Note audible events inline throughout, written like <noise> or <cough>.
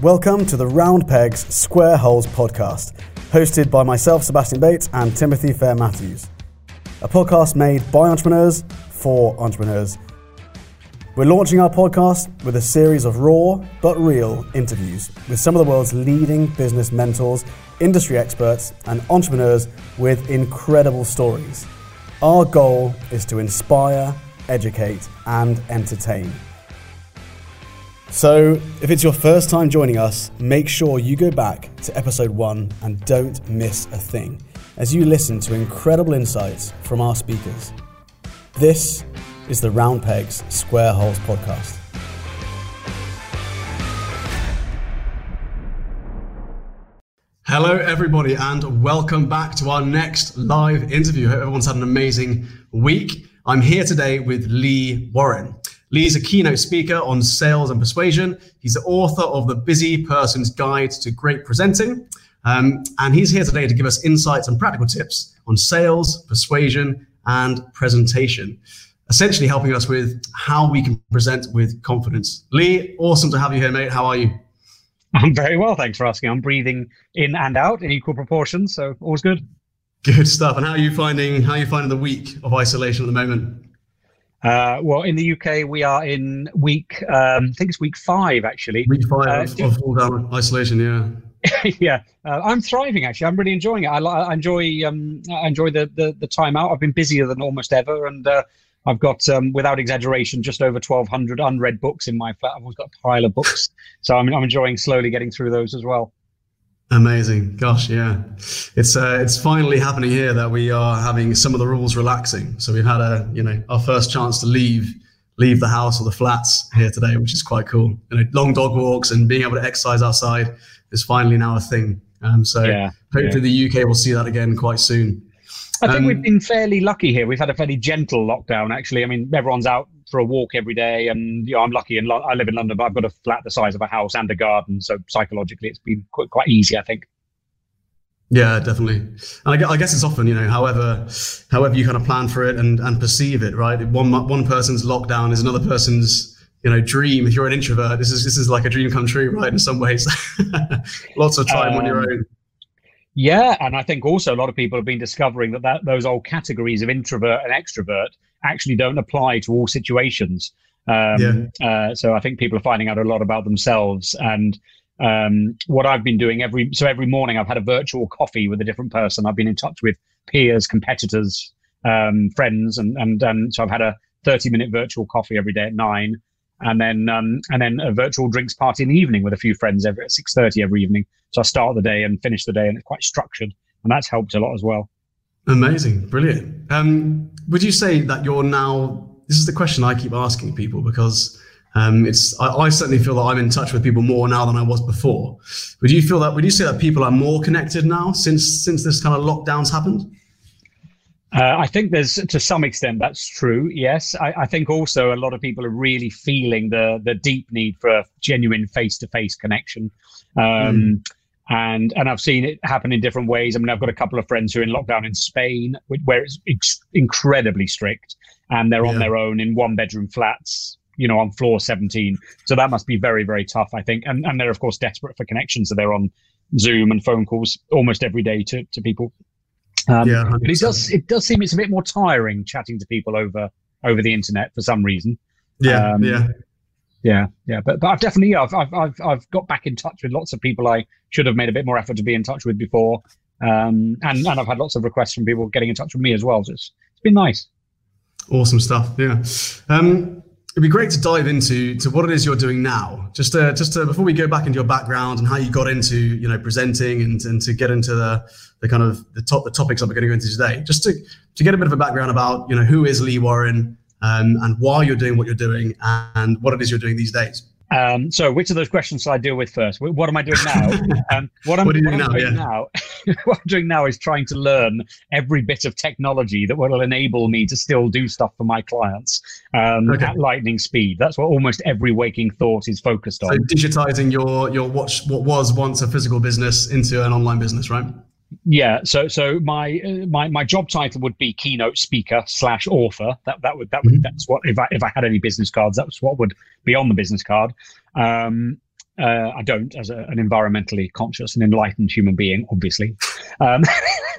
Welcome to the Round Pegs Square Holes podcast, hosted by myself, Sebastian Bates, and Timothy Fair Matthews. A podcast made by entrepreneurs for entrepreneurs. We're launching our podcast with a series of raw but real interviews with some of the world's leading business mentors, industry experts, and entrepreneurs with incredible stories. Our goal is to inspire, educate, and entertain. So, if it's your first time joining us, make sure you go back to episode one and don't miss a thing as you listen to incredible insights from our speakers. This is the Round Pegs Square Holes podcast. Hello, everybody, and welcome back to our next live interview. Hope everyone's had an amazing week. I'm here today with Lee Warren. Lee's a keynote speaker on sales and persuasion. He's the author of The Busy Person's Guide to Great Presenting. Um, and he's here today to give us insights and practical tips on sales, persuasion, and presentation, essentially helping us with how we can present with confidence. Lee, awesome to have you here, mate. How are you? I'm very well, thanks for asking. I'm breathing in and out in equal proportions, so all's good. Good stuff. And how are you finding how are you finding the week of isolation at the moment? Uh, well, in the UK, we are in week, um, I think it's week five, actually. Week five uh, of, of down isolation, yeah. <laughs> yeah, uh, I'm thriving. Actually, I'm really enjoying it. I, I enjoy, um, I enjoy the, the, the time out. I've been busier than almost ever, and uh, I've got, um, without exaggeration, just over 1,200 unread books in my flat. I've always got a pile of books, <laughs> so I'm, I'm enjoying slowly getting through those as well. Amazing, gosh, yeah, it's uh, it's finally happening here that we are having some of the rules relaxing. So we've had a you know our first chance to leave leave the house or the flats here today, which is quite cool. You know, long dog walks and being able to exercise outside is finally now a thing. Um, so yeah, hopefully yeah. the UK will see that again quite soon. I think um, we've been fairly lucky here. We've had a fairly gentle lockdown, actually. I mean, everyone's out for a walk every day, and you know, I'm lucky. And I live in London, but I've got a flat the size of a house and a garden, so psychologically, it's been quite, quite easy, I think. Yeah, definitely. And I guess it's often, you know, however, however you kind of plan for it and, and perceive it, right? One one person's lockdown is another person's, you know, dream. If you're an introvert, this is this is like a dream come true, right? In some ways, <laughs> lots of time um, on your um, own. Yeah, and I think also a lot of people have been discovering that, that those old categories of introvert and extrovert actually don't apply to all situations. Um, yeah. uh, so I think people are finding out a lot about themselves and um, what I've been doing every so every morning I've had a virtual coffee with a different person. I've been in touch with peers, competitors, um, friends, and and and so I've had a 30 minute virtual coffee every day at nine and then um, and then a virtual drinks party in the evening with a few friends every at six thirty every evening. So I start the day and finish the day, and it's quite structured, and that's helped a lot as well. Amazing, brilliant. Um, would you say that you're now? This is the question I keep asking people because um, it's. I, I, certainly feel that I'm in touch with people more now than I was before. Would you feel that? Would you say that people are more connected now since since this kind of lockdowns happened? Uh, I think there's to some extent that's true. Yes, I, I, think also a lot of people are really feeling the the deep need for a genuine face to face connection, um, mm. And and I've seen it happen in different ways. I mean, I've got a couple of friends who are in lockdown in Spain, where it's ex- incredibly strict, and they're yeah. on their own in one bedroom flats, you know, on floor 17. So that must be very very tough, I think. And and they're of course desperate for connections, so they're on Zoom and phone calls almost every day to to people um, yeah, 100%. but it does it does seem it's a bit more tiring chatting to people over over the internet for some reason. Yeah, um, yeah, yeah, yeah. But but I've definitely I've, I've I've I've got back in touch with lots of people I should have made a bit more effort to be in touch with before. Um, and and I've had lots of requests from people getting in touch with me as well. So it's it's been nice. Awesome stuff. Yeah. Um, it'd be great to dive into to what it is you're doing now. Just to, just to, before we go back into your background and how you got into you know presenting and, and to get into the the kind of the top the topics we're going to go into today. Just to to get a bit of a background about you know who is Lee Warren um, and why you're doing what you're doing and what it is you're doing these days. Um, so, which of those questions should I deal with first? What am I doing now? <laughs> Um, what I'm, what doing, now, doing yeah. now, <laughs> what I'm doing now is trying to learn every bit of technology that will enable me to still do stuff for my clients um, okay. at lightning speed. That's what almost every waking thought is focused on. So, digitizing your your watch, what was once a physical business into an online business, right? Yeah, so so my uh, my my job title would be keynote speaker slash author. That that would that would mm-hmm. that's what if I if I had any business cards, that's what would be on the business card. Um, Uh, I don't, as a, an environmentally conscious and enlightened human being, obviously, um, <laughs>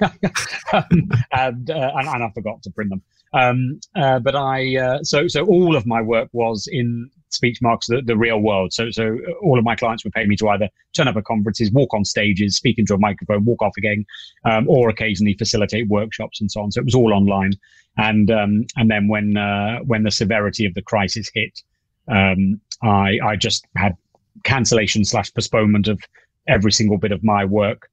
um, and, uh, and, and I forgot to print them. Um, uh, but I uh, so so all of my work was in speech marks the, the real world. So so all of my clients would pay me to either turn up at conferences, walk on stages, speak into a microphone, walk off again, um, or occasionally facilitate workshops and so on. So it was all online. And um, and then when uh, when the severity of the crisis hit, um, I I just had cancellation slash postponement of every single bit of my work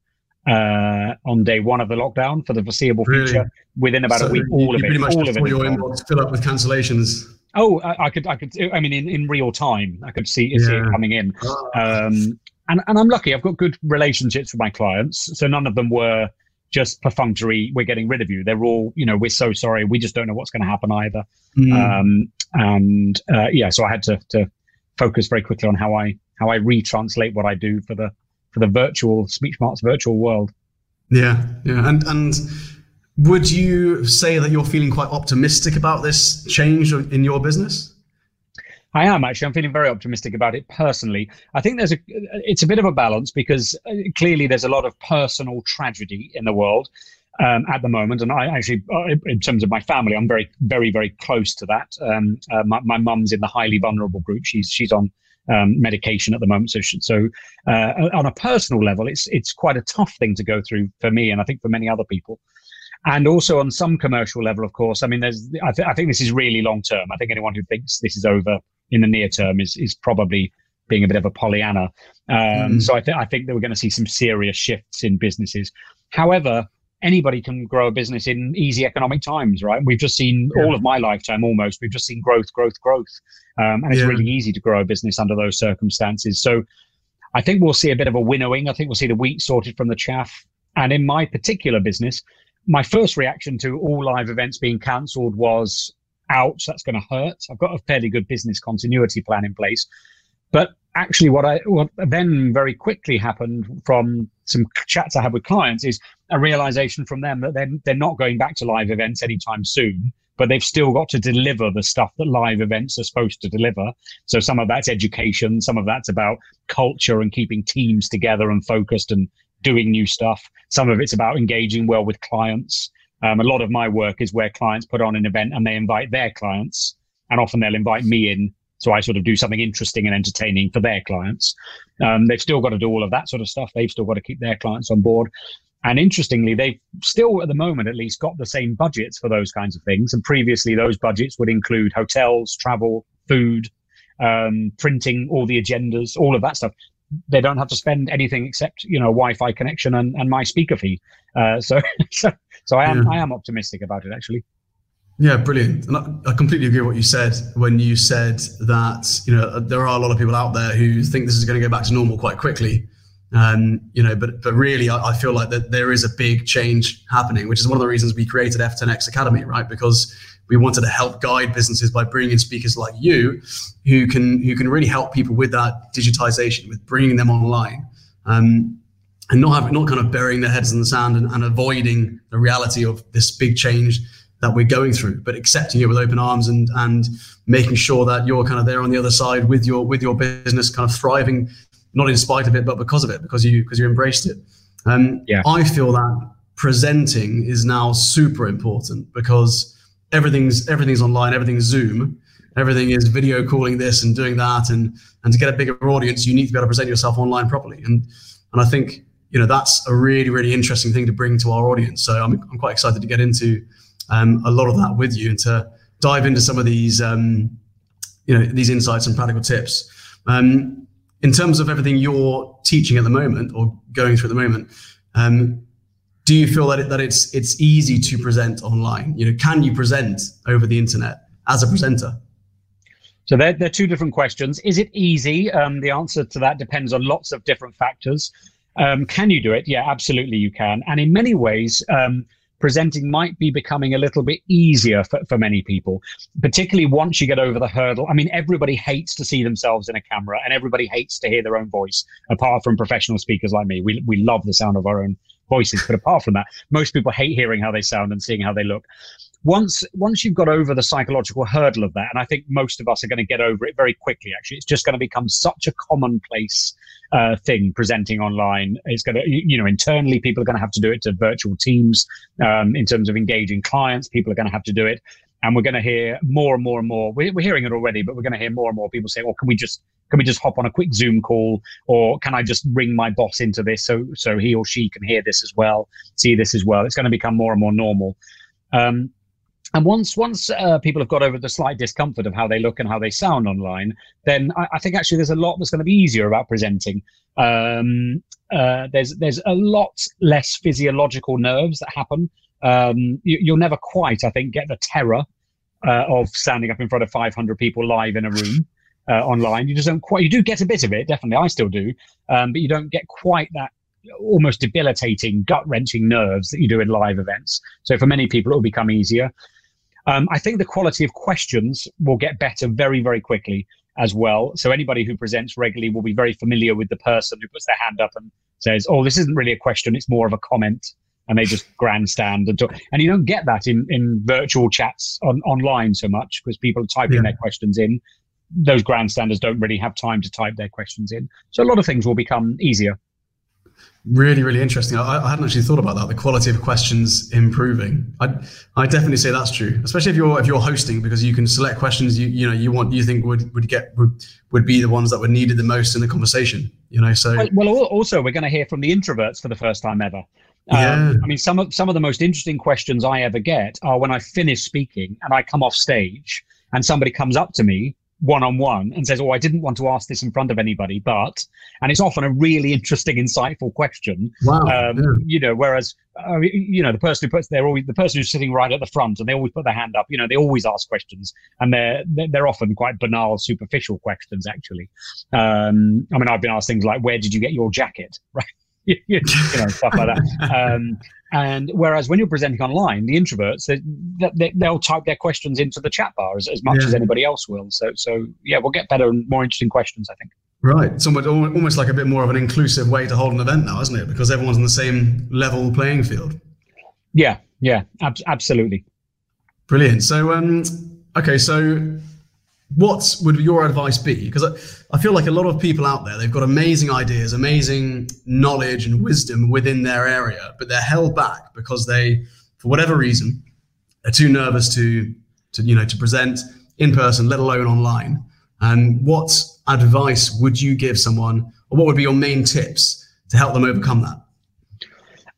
uh, on day one of the lockdown for the foreseeable really? future. Within about so a week, all of it, pretty much all of it, your inbox fill up with cancellations. Oh, I, I, could, I could. I mean, in, in real time, I could see, yeah. see it coming in. Oh. Um, and and I'm lucky. I've got good relationships with my clients, so none of them were just perfunctory. We're getting rid of you. They're all, you know, we're so sorry. We just don't know what's going to happen either. Mm. Um, and uh, yeah, so I had to to focus very quickly on how I how I retranslate what I do for the for the virtual speech marks virtual world. Yeah, yeah, and and would you say that you're feeling quite optimistic about this change in your business? I am actually. I'm feeling very optimistic about it personally. I think there's a it's a bit of a balance because uh, clearly there's a lot of personal tragedy in the world um, at the moment, and I actually, uh, in terms of my family, I'm very, very, very close to that. Um, uh, my, my mum's in the highly vulnerable group. She's she's on um, medication at the moment. So, so uh, on a personal level, it's it's quite a tough thing to go through for me, and I think for many other people. And also on some commercial level, of course. I mean, there's I, th- I think this is really long term. I think anyone who thinks this is over in the near term is is probably being a bit of a Pollyanna. Um, mm. So I, th- I think that we're going to see some serious shifts in businesses. However, anybody can grow a business in easy economic times, right? We've just seen yeah. all of my lifetime almost, we've just seen growth, growth, growth. Um, and it's yeah. really easy to grow a business under those circumstances. So I think we'll see a bit of a winnowing. I think we'll see the wheat sorted from the chaff. And in my particular business, my first reaction to all live events being cancelled was, ouch, that's going to hurt. I've got a fairly good business continuity plan in place. But actually, what I what then very quickly happened from some chats I had with clients is a realization from them that they're, they're not going back to live events anytime soon, but they've still got to deliver the stuff that live events are supposed to deliver. So some of that's education, some of that's about culture and keeping teams together and focused and doing new stuff. Some of it's about engaging well with clients. Um, a lot of my work is where clients put on an event and they invite their clients, and often they'll invite me in so I sort of do something interesting and entertaining for their clients. Um, they've still got to do all of that sort of stuff. They've still got to keep their clients on board. And interestingly, they've still, at the moment at least, got the same budgets for those kinds of things. And previously, those budgets would include hotels, travel, food, um, printing, all the agendas, all of that stuff. They don't have to spend anything except, you know, Wi-Fi connection and, and my speaker fee. Uh, so, <laughs> so, so I am, yeah. I am optimistic about it actually. Yeah, brilliant. And I, I completely agree with what you said when you said that you know there are a lot of people out there who think this is going to go back to normal quite quickly. Um, you know, but but really, I, I, feel like that there is a big change happening, which is one of the reasons we created F10X Academy, right? Because we wanted to help guide businesses by bringing in speakers like you, who can who can really help people with that digitization, with bringing them online, um, and not not kind of burying their heads in the sand and, and avoiding the reality of this big change that we're going through, but accepting it with open arms and and making sure that you're kind of there on the other side with your with your business kind of thriving, not in spite of it, but because of it, because you because you embraced it. Um, yeah. I feel that presenting is now super important because everything's everything's online, everything's Zoom, everything is video calling this and doing that, and and to get a bigger audience, you need to be able to present yourself online properly. And and I think you know that's a really really interesting thing to bring to our audience. So I'm I'm quite excited to get into um, a lot of that with you and to dive into some of these, um, you know, these insights and practical tips. Um, in terms of everything you're teaching at the moment or going through at the moment, um, do you feel that, it, that it's it's easy to present online? You know, can you present over the internet as a presenter? So they're, they're two different questions. Is it easy? Um, the answer to that depends on lots of different factors. Um, can you do it? Yeah, absolutely you can. And in many ways, um, presenting might be becoming a little bit easier for, for many people, particularly once you get over the hurdle. I mean, everybody hates to see themselves in a camera and everybody hates to hear their own voice, apart from professional speakers like me. We, we love the sound of our own voices. But apart from that, most people hate hearing how they sound and seeing how they look. Once once you've got over the psychological hurdle of that, and I think most of us are going to get over it very quickly. Actually, it's just going to become such a commonplace uh, thing presenting online. It's going to, you know, internally people are going to have to do it to virtual teams. Um, in terms of engaging clients, people are going to have to do it and we're going to hear more and more and more. We're, we're hearing it already, but we're going to hear more and more people say, "Well, can we just can we just hop on a quick Zoom call, or can I just ring my boss into this so so he or she can hear this as well, see this as well?" It's going to become more and more normal. Um, and once once uh, people have got over the slight discomfort of how they look and how they sound online, then I, I think actually there's a lot that's going to be easier about presenting. Um, uh, there's there's a lot less physiological nerves that happen um, you, will never quite, I think, get the terror uh, of standing up in front of 500 people live in a room uh, online. You just don't quite. You do get a bit of it, definitely. I still do, um, but you don't get quite that almost debilitating, gut wrenching nerves that you do in live events. So for many people, it will become easier. Um, I think the quality of questions will get better very, very quickly as well. So anybody who presents regularly will be very familiar with the person who puts their hand up and says, "Oh, this isn't really a question; it's more of a comment." and they just grandstand and talk. And you don't get that in, in virtual chats on, online so much because people are typing yeah. their questions in. Those grandstanders don't really have time to type their questions in. So a lot of things will become easier. Really, really interesting. I, I hadn't actually thought about that. The quality of questions improving. I I definitely say that's true, especially if you're if you're hosting because you can select questions you you know you want you think would would get would would be the ones that were needed the most in the conversation. You know, so well, also we're going to hear from the introverts for the first time ever. Yeah. Um, I mean, some of some of the most interesting questions I ever get are when I finish speaking and I come off stage and somebody comes up to me one on one and says, "Oh, I didn't want to ask this in front of anybody, but," and it's often a really interesting, insightful question. Wow. Um, yeah. You know, whereas uh, you know the person who puts they're always the person who's sitting right at the front and they always put their hand up. You know, they always ask questions and they're they're often quite banal, superficial questions. Actually, um, I mean, I've been asked things like, "Where did you get your jacket?" <laughs> Right <laughs> you know, stuff like that. <laughs> Um, and whereas when you're presenting online, the introverts they, they, will type their questions into the chat bar as, as much yeah. as anybody else will. So so yeah, we'll get better and more interesting questions, I think. Right, it's almost, almost like a bit more of an inclusive way to hold an event now, isn't it? Because everyone's on the same level playing field. Yeah, yeah, ab- absolutely. Brilliant. So, um, okay, so what would your advice be? Because I, I, feel like a lot of people out there, they've got amazing ideas, amazing knowledge and wisdom within their area, but they're held back because they, for whatever reason, are too nervous to, to you know, to present in person, let alone online. And what advice would you give someone, or what would be your main tips to help them overcome that?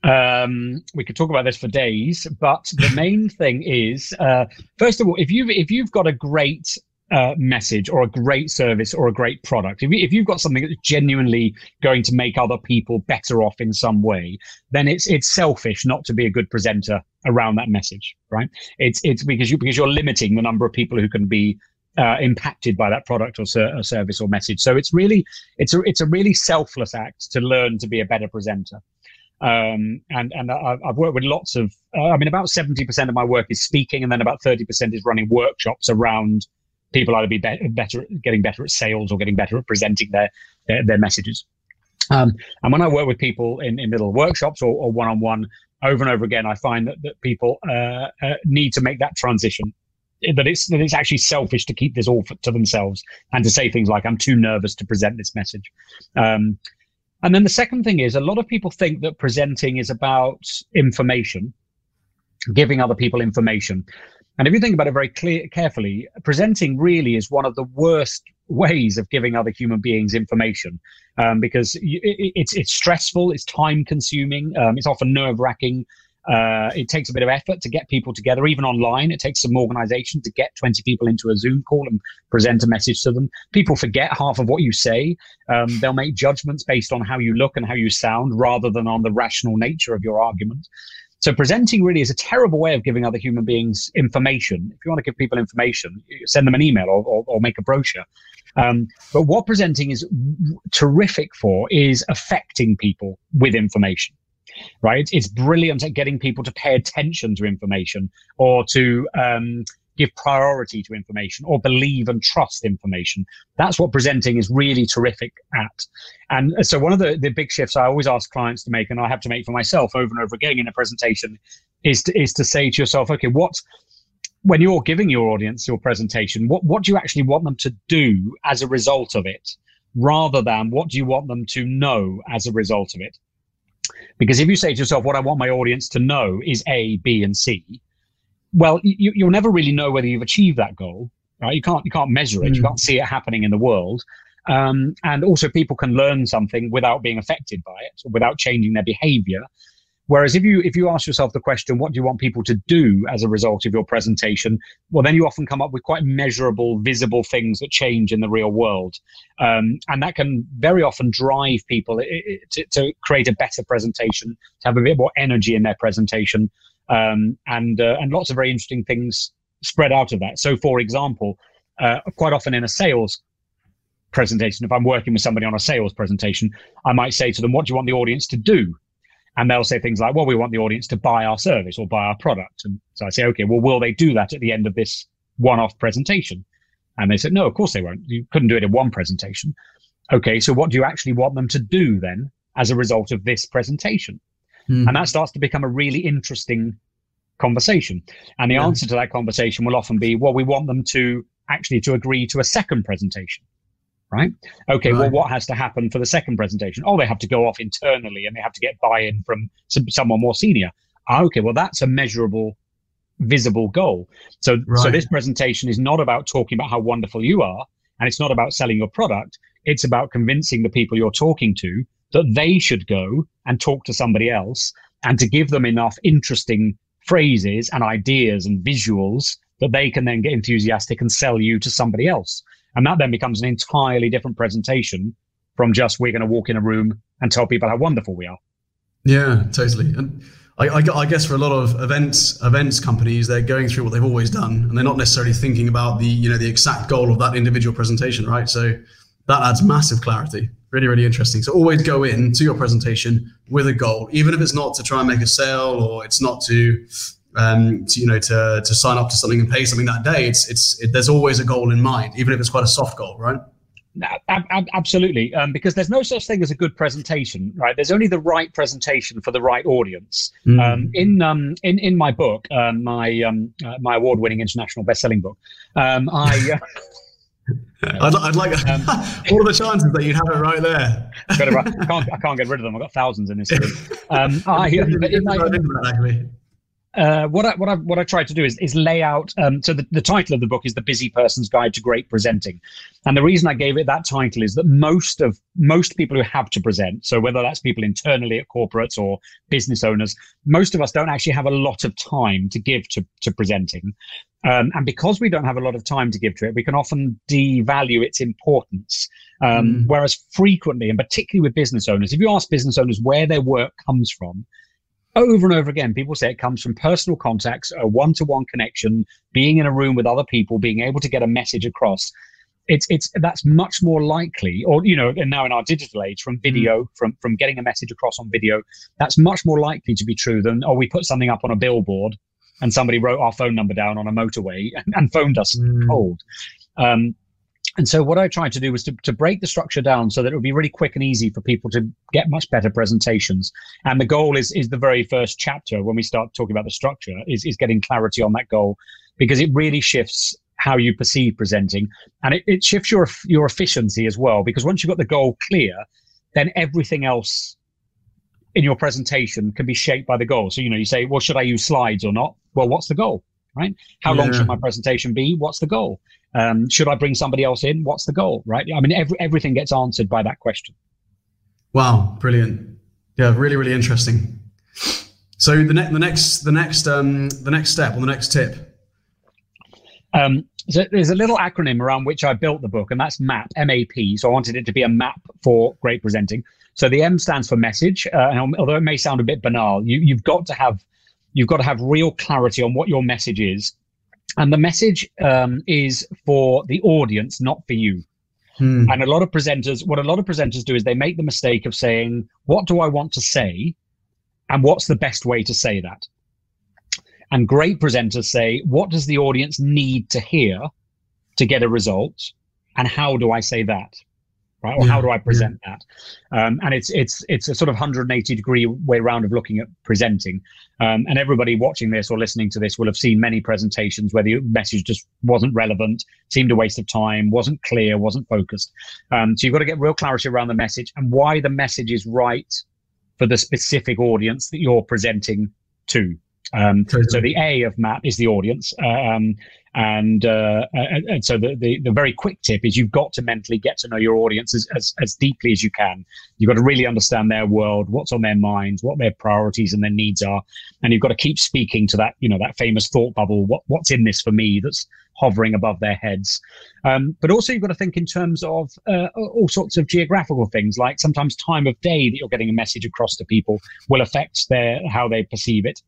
Um, we could talk about this for days, but the main thing is, uh, first of all, if you if you've got a great uh, message or a great service or a great product, if, if you've got something that's genuinely going to make other people better off in some way, then it's it's selfish not to be a good presenter around that message, right? It's it's because you because you're limiting the number of people who can be uh, impacted by that product or, ser- or, service or message. So it's really it's a it's a really selfless act to learn to be a better presenter. Um, and and I've worked with lots of. Uh, I mean, about seventy percent of my work is speaking, and then about thirty percent is running workshops around people either be, be better getting better at sales or getting better at presenting their their, their messages. Um, and when I work with people in, in middle workshops or one on one, over and over again, I find that, that people uh, uh, need to make that transition. That it's that it's actually selfish to keep this all for, to themselves and to say things like "I'm too nervous to present this message." Um, and then the second thing is a lot of people think that presenting is about information, giving other people information. And if you think about it very clear, carefully, presenting really is one of the worst <laughs> ways of giving other human beings information um, because you, it, it's it's stressful, it's time consuming, um, it's often nerve wracking. Uh, it takes a bit of effort to get people together, even online. It takes some organization to get 20 people into a Zoom call and present a message to them. People forget half of what you say. Um, they'll make judgments based on how you look and how you sound rather than on the rational nature of your argument. So presenting really is a terrible way of giving other human beings information. If you want to give people information, send them an email or, or, or make a brochure. Um, but what presenting is terrific for is affecting people with information right? It's brilliant at getting people to pay attention to information or to um, give priority to information or believe and trust information. That's what presenting is really terrific at. And so one of the, the big shifts I always ask clients to make, and I have to make for myself over and over again in a presentation, is to, is to say to yourself, okay, what when you're giving your audience your presentation, what, what do you actually want them to do as a result of it, rather than what do you want them to know as a result of it? Because if you say to yourself, what I want my audience to know is A, B, and C, well, you, you'll never really know whether you've achieved that goal, right? You can't, you can't measure it. Mm. You can't see it happening in the world. Um, and also people can learn something without being affected by it, without changing their behavior. Whereas if you if you ask yourself the question, what do you want people to do as a result of your presentation? Well, then you often come up with quite measurable, visible things that change in the real world, um, and that can very often drive people to, to, create a better presentation, to have a bit more energy in their presentation, um, and uh, and lots of very interesting things spread out of that. So, for example, uh, quite often in a sales presentation, if I'm working with somebody on a sales presentation, I might say to them, "What do you want the audience to do?" and they'll say things like, well, we want the audience to buy our service or buy our product. And so I say, okay, well, will they do that at the end of this one off presentation? And they said, no, of course they won't. You couldn't do it in one presentation. Okay, so what do you actually want them to do then as a result of this presentation? Mm. And that starts to become a really interesting conversation. And the yeah. answer to that conversation will often be, well, we want them to actually to agree to a second presentation right? Okay, right. well, what has to happen for the second presentation? Oh, they have to go off internally and they have to get buy-in from some, someone more senior. Ah, okay, well, that's a measurable, visible goal. So, right. so this presentation is not about talking about how wonderful you are, and it's not about selling your product. It's about convincing the people you're talking to that they should go and talk to somebody else, and to give them enough interesting phrases and ideas and visuals that they can then get enthusiastic and sell you to somebody else. And that then becomes an entirely different presentation from just we're going to walk in a room and tell people how wonderful we are. Yeah, totally. And I, I, I, guess for a lot of events events companies, they're going through what they've always done, and they're not necessarily thinking about the you know the exact goal of that individual presentation, right? So that adds massive clarity. Really, really interesting. So always go in to your presentation with a goal, even if it's not to try and make a sale or it's not to um, to, you know, to to sign up to something and pay something that day. It's it's it, there's always a goal in mind, even if it's quite a soft goal, right? Absolutely, um, because there's no such thing as a good presentation, right? There's only the right presentation for the right audience. Mm. Um, in um, in in my book, um, my um, uh, my award-winning international best-selling book, um, I. Uh, <laughs> I'd, I'd, like um, <laughs> all the chances that you'd have it right there. I can't, I can't get rid of them. I've got thousands in this. <laughs> Um, I, uh, what I what I what I try to do is is lay out. Um, so the, the title of the book is "The Busy Person's Guide to Great Presenting," and the reason I gave it that title is that most of most people who have to present, so whether that's people internally at corporates or business owners, most of us don't actually have a lot of time to give to to presenting, um, and because we don't have a lot of time to give to it, we can often devalue its importance. Um, mm. Whereas frequently, and particularly with business owners, if you ask business owners where their work comes from, over and over again, people say it comes from personal contacts, a one to one connection, being in a room with other people, being able to get a message across. It's, it's that's much more likely, or you know, and now in our digital age, from video, mm. from from getting a message across on video, that's much more likely to be true than oh, we put something up on a billboard and somebody wrote our phone number down on a motorway and, and phoned us mm. cold. Um, and so what I tried to do was to, to break the structure down so that it would be really quick and easy for people to get much better presentations. And the goal is is the very first chapter when we start talking about the structure is, is getting clarity on that goal because it really shifts how you perceive presenting and it, it shifts your your efficiency as well because once you've got the goal clear, then everything else in your presentation can be shaped by the goal. So you know you say, well, should I use slides or not? Well, what's the goal? Right? How yeah. long should my presentation be? What's the goal? Um, should I bring somebody else in? What's the goal? Right? I mean, every, everything gets answered by that question. Wow, brilliant! Yeah, really, really interesting. So the next, the next, the next, um, the next step or the next tip. Um, so there's a little acronym around which I built the book, and that's MAP, M-A-P. So I wanted it to be a map for great presenting. So the M stands for message, uh, and although it may sound a bit banal, you, you've got to have you've got to have real clarity on what your message is and the message um, is for the audience, not for you. Hmm. And a lot of presenters, what a lot of presenters do is they make the mistake of saying, "What do I want to say?" and "What's the best way to say that?" And great presenters say, what does the audience need to hear to get a result? And how do I say that? Right? Or yeah, how do I present yeah. that? Um, and it's it's it's a sort of 180 degree way around of looking at presenting. Um, and everybody watching this or listening to this will have seen many presentations where the message just wasn't relevant, seemed a waste of time, wasn't clear, wasn't focused. Um, so you've got to get real clarity around the message and why the message is right for the specific audience that you're presenting to. Um, totally. So the A of MAP is the audience. Um, and, uh, and, so the, the, the very quick tip is you've got to mentally get to know your audience as, as, as deeply as you can. You've got to really understand their world, what's on their minds, what their priorities and their needs are, and you've got to keep speaking to that you know that famous thought bubble. What what's in this for me? That's hovering above their heads. Um, but also, you've got to think in terms of uh, all sorts of geographical things, like sometimes time of day that you're getting a message across to people will affect their how they perceive it.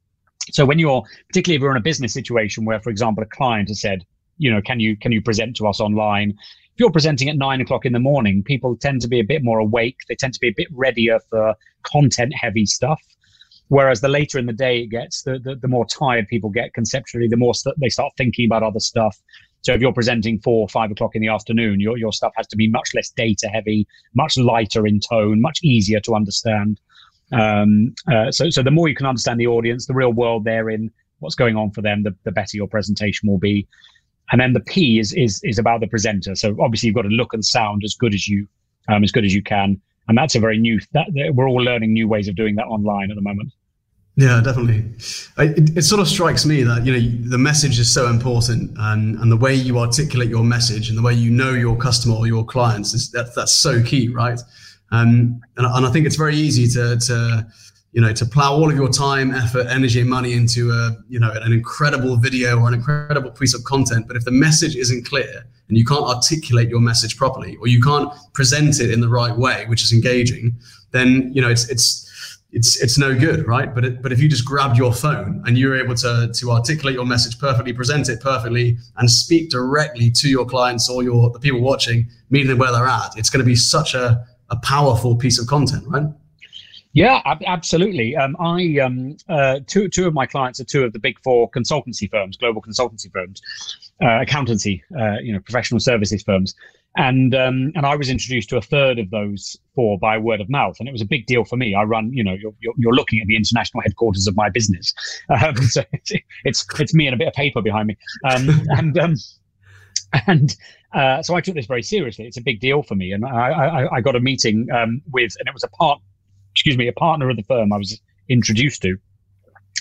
So when you're, particularly if you're in a business situation where, for example, a client has said, you know, can you can you present to us online? If you're presenting at nine o'clock in the morning, people tend to be a bit more awake. They tend to be a bit readier for content heavy stuff. Whereas the later in the day it gets, the, the, the more tired people get conceptually, the more st- they start thinking about other stuff. So if you're presenting four or five o'clock in the afternoon, your, your stuff has to be much less data heavy, much lighter in tone, much easier to understand. Um, uh, so, so the more you can understand the audience, the real world they're in, what's going on for them, the, the better your presentation will be. And then the P is is is about the presenter. So obviously you've got to look and sound as good as you um, as good as you can, and that's a very new. That we're all learning new ways of doing that online at the moment. Yeah, definitely. It, it, sort of strikes me that you know the message is so important, and and the way you articulate your message and the way you know your customer or your clients is that that's so key, right? Um, and, and I think it's very easy to, to, you know, to plow all of your time, effort, energy, and money into a, you know, an incredible video or an incredible piece of content. But if the message isn't clear and you can't articulate your message properly, or you can't present it in the right way, which is engaging, then you know it's it's it's it's no good, right? But it, but if you just grabbed your phone and you're able to to articulate your message perfectly, present it perfectly, and speak directly to your clients or your the people watching, meeting them where they're at, it's going to be such a a powerful piece of content, right? Yeah, ab- absolutely. Um, I um, uh, two two of my clients are two of the big four consultancy firms, global consultancy firms, uh, accountancy, uh, you know, professional services firms, and um, and I was introduced to a third of those four by word of mouth, and it was a big deal for me. I run, you know, you're you're, you're looking at the international headquarters of my business, um, <laughs> so it's, it's, it's me and a bit of paper behind me, um, and um, <laughs> and uh, so I took this very seriously. It's a big deal for me, and I, I, I got a meeting um, with, and it was a part, excuse me, a partner of the firm I was introduced to,